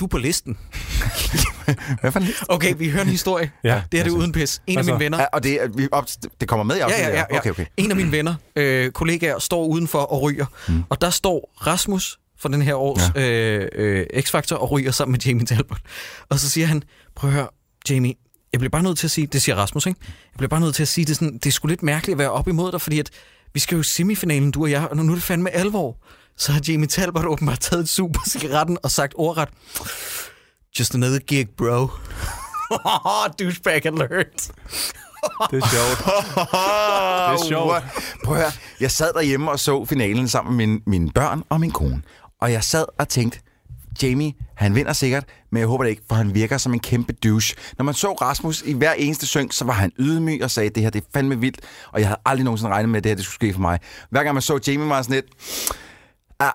du er på listen. Hvad for en liste? Okay, vi hører en historie. Ja. Det her det er uden pis. En Altså, af mine venner. Ja, og det, er- vi op, det kommer med i Ja, ja, ja, ja. Okay, okay. En af mine venner, øh, kollegaer, står udenfor og ryger. Mm. Og der står Rasmus fra den her års ja. øh, øh, X-Factor og ryger sammen med Jamie Talbot. Og så siger han, prøv at høre, Jamie, jeg bliver bare nødt til at sige, det siger Rasmus, ikke? Jeg bliver bare nødt til at sige, det er, sådan, det er sgu lidt mærkeligt at være op imod dig, fordi at vi skal jo i semifinalen, du og jeg, og nu er det fandme alvor. Så har Jamie Talbot åbenbart taget et på cigaretten og sagt ordret, just another gig, bro. Douchebag alert. Det er sjovt. Det er sjovt. Prøv at høre. Jeg sad derhjemme og så finalen sammen med mine, mine børn og min kone. Og jeg sad og tænkte, Jamie, han vinder sikkert, men jeg håber det ikke, for han virker som en kæmpe douche. Når man så Rasmus i hver eneste synk, så var han ydmyg og sagde, det her det er fandme vildt, og jeg havde aldrig nogensinde regnet med, at det her det skulle ske for mig. Hver gang man så Jamie, var sådan lidt... Ah,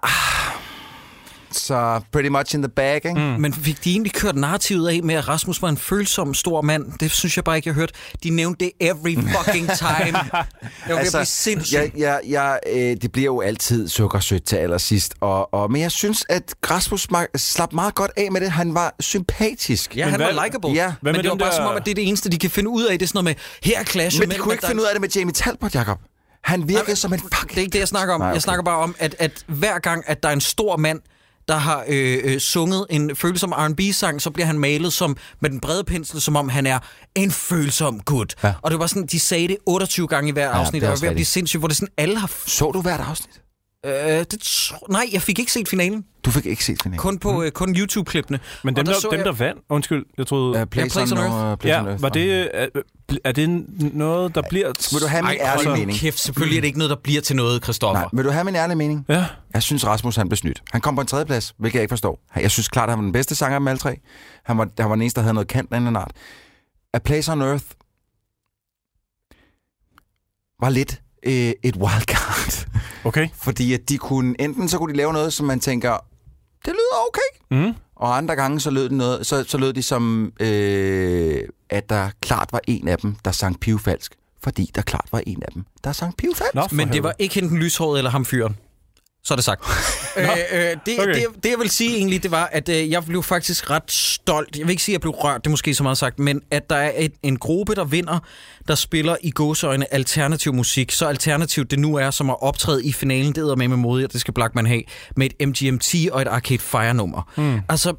så pretty much in the bag, ikke? Mm. Men fik de egentlig kørt narrativet af med, at Rasmus var en følsom stor mand? Det synes jeg bare ikke, jeg har hørt. De nævnte det every fucking time. Jeg var altså, blive sindssyg. jeg, jeg, jeg, øh, det bliver jo altid sukkersødt til allersidst. Og, og, men jeg synes, at Rasmus slap meget godt af med det. Han var sympatisk. Ja, Men han hvad- var likable. Ja. Hvad men det var bare der- som om, at det er det eneste, de kan finde ud af. Det er sådan noget med, her clash Men de kunne ikke finde ud af det med Jamie Talbot, Jacob. Han virkede som en fuck. Det er ikke det, jeg snakker om. Nej, okay. Jeg snakker bare om, at, at hver gang, at der er en stor mand, der har øh, øh, sunget en følsom R&B-sang, så bliver han malet som med den brede pensel, som om han er en følsom gut. Ja. Ja. Og det var sådan, de sagde det 28 gange i hver afsnit, det er og var ved at blive sindssygt, hvor det sådan, alle har... Så du hvert afsnit? Øh, det, tro- nej, jeg fik ikke set finalen. Du fik ikke set finalen. Kun på øh, kun YouTube-klippene. Men dem, der, så dem, jeg- der vandt, undskyld, jeg troede... Uh, Place, Place on, on Earth. Uh, Place ja, on Earth. var det... Er, er det noget, der bliver... Vil du have min Ej, ærlige mening? kæft, selvfølgelig er det ikke noget, der bliver til noget, Christoffer. Nej, vil du have min ærlige mening? Ja. Jeg synes, Rasmus han blev snydt. Han kom på en tredjeplads, hvilket jeg ikke forstår. Jeg synes klart, at han var den bedste sanger af dem alle tre. Han var, han var den eneste, der havde noget kant af en art. A Place on Earth var lidt øh, et wildcard. Okay. Fordi at de kunne, enten så kunne de lave noget, som man tænker, det lyder okay. Mm. og andre gange så lød det, noget, så, så lød det som, øh, at der klart var en af dem, der sang pivfalsk. Fordi der klart var en af dem, der sang pivfalsk. Nå, Men det var ikke hende den lyshårede eller ham fyren. Så er det sagt. øh, øh, det, okay. det, det, jeg vil sige egentlig, det var, at øh, jeg blev faktisk ret stolt. Jeg vil ikke sige, at jeg blev rørt, det er måske så meget sagt, men at der er et, en gruppe, der vinder, der spiller i gåseøjne alternativ musik. Så alternativt det nu er, som at optræde i finalen, det er med med modigt, det skal Blackman have, med et MGMT og et Arcade Fire-nummer. Mm. Altså,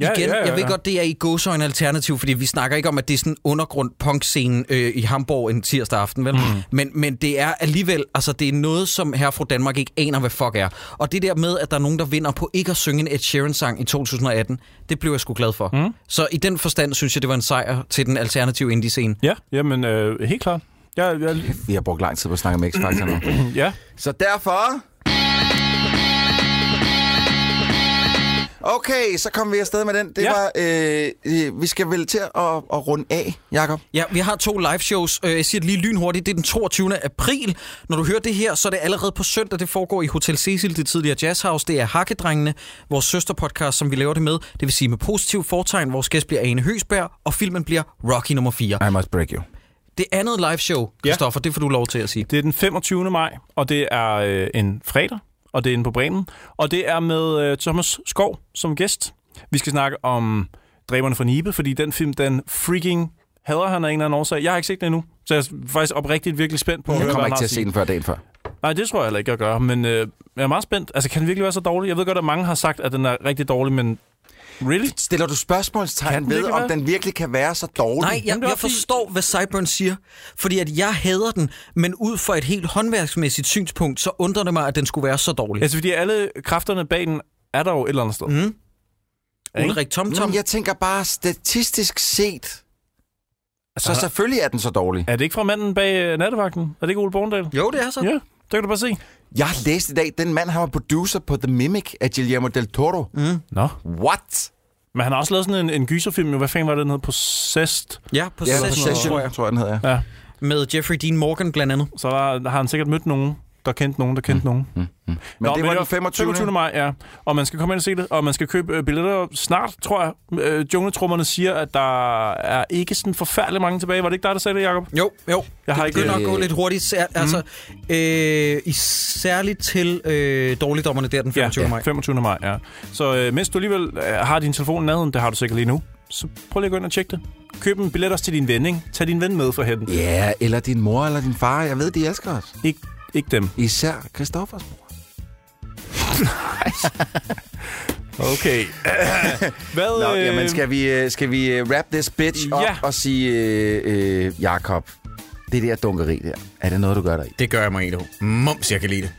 Ja, Igen, ja, ja, jeg ved ja. godt, det er i gåsøjne alternativ, fordi vi snakker ikke om, at det er sådan en undergrund punkscene øh, i Hamburg en tirsdag aften, vel? Mm. Men, men det er alligevel, altså det er noget, som her fra Danmark ikke aner, hvad fuck er. Og det der med, at der er nogen, der vinder på ikke at synge en Ed Sheeran-sang i 2018, det blev jeg sgu glad for. Mm. Så i den forstand synes jeg, det var en sejr til den alternative indie-scene. Ja, jamen øh, helt klart. Jeg, jeg, Vi har brugt lang tid på at snakke om X-Factor nu. ja, Så derfor... Okay, så kom vi afsted med den. Det Ja. var... Øh, øh, vi skal vel til at, at runde af, Jakob. Ja, vi har to live shows. Øh, Jeg siger det lige lynhurtigt. Det er den 22. april. Når du hører det her, så er det allerede på søndag. Det foregår i Hotel Cecil, det tidligere Jazzhouse. Det er Hakkedrengene, vores søsterpodcast, som vi laver det med. Det vil sige med positiv fortegn. Vores gæst bliver Ane Høsberg, og filmen bliver Rocky nummer 4. I must break you. Det andet live show, Ja. Christoffer, det får du lov til at sige. det er den 25. maj, og det er øh, en fredag, og det er inde på Bremen. Og det er med øh, Thomas Skov som gæst. Vi skal snakke om Dræberne fra Nibe, fordi den film, den freaking hader han af en eller anden årsag. Jeg har ikke set den endnu, så jeg er faktisk oprigtigt virkelig spændt på Jeg høre, kommer ikke til at se den før dagen før. Nej, det tror jeg heller ikke, jeg gør, men øh, jeg er meget spændt. Altså, kan den virkelig være så dårlig? Jeg ved godt, at mange har sagt, at den er rigtig dårlig, men really? Stiller du spørgsmålstegn ved, om være? den virkelig kan være så dårlig? Nej, jeg, jeg forstår, hvad Cyburn siger. Fordi at jeg hader den, men ud fra et helt håndværksmæssigt synspunkt, så undrer det mig, at den skulle være så dårlig. Altså, fordi alle kræfterne bag den er der jo et eller andet sted. Mm. Ulrik Tomtom. Jamen, jeg tænker bare statistisk set, så Altså, selvfølgelig er den så dårlig. Er det ikke fra manden bag øh, nattevagten? Er det ikke Ole Borndal? Jo, det er så. Ja, det kan du bare se. Jeg har læst i dag, den mand, han var producer på The Mimic af Guillermo del Toro. Mm. Nå. What? Men han har også lavet sådan en, en gyserfilm. jo. Hvad fanden var det, den hed? Possessed? Ja, på Ja, Session, tror Possession, jeg. tror jeg, den hedder. Ja. Med Jeffrey Dean Morgan blandt andet. Så der, der har han sikkert mødt nogen, der kendte nogen, der kendte nogen. Men Nå, det var det den 25. 25. maj, ja. Og man skal komme ind og se det, og man skal købe øh, billetter snart, tror jeg. Øh, Jungletrummerne siger, at der er ikke sådan forfærdeligt mange tilbage. Var det ikke dig, der sagde det, Jacob? Jo, jo. Jeg har det ikke... begynder at gå lidt hurtigt. Sær, altså, øh, i særligt til øh, dårligdommerne der den 25. Ja, maj. 25. maj, ja. Så øh, mens du alligevel øh, har din telefon i nærheden, det har du sikkert lige nu, så prøv lige at gå ind og tjekke det. Køb en billet også til din ven, ikke? Tag din ven med for hætten. Ja, eller din mor eller din far. Jeg ved, de elsker os. Ikke, ikke dem. Især Christoffers mor. Okay. Hvad, Nå, øh, jamen, skal vi, øh, skal vi øh, wrap this bitch op Ja. og sige, øh, øh, Jakob, det der dunkeri der, er det noget, du gør dig i? Det gør jeg mig egentlig. Mums, jeg kan lide det.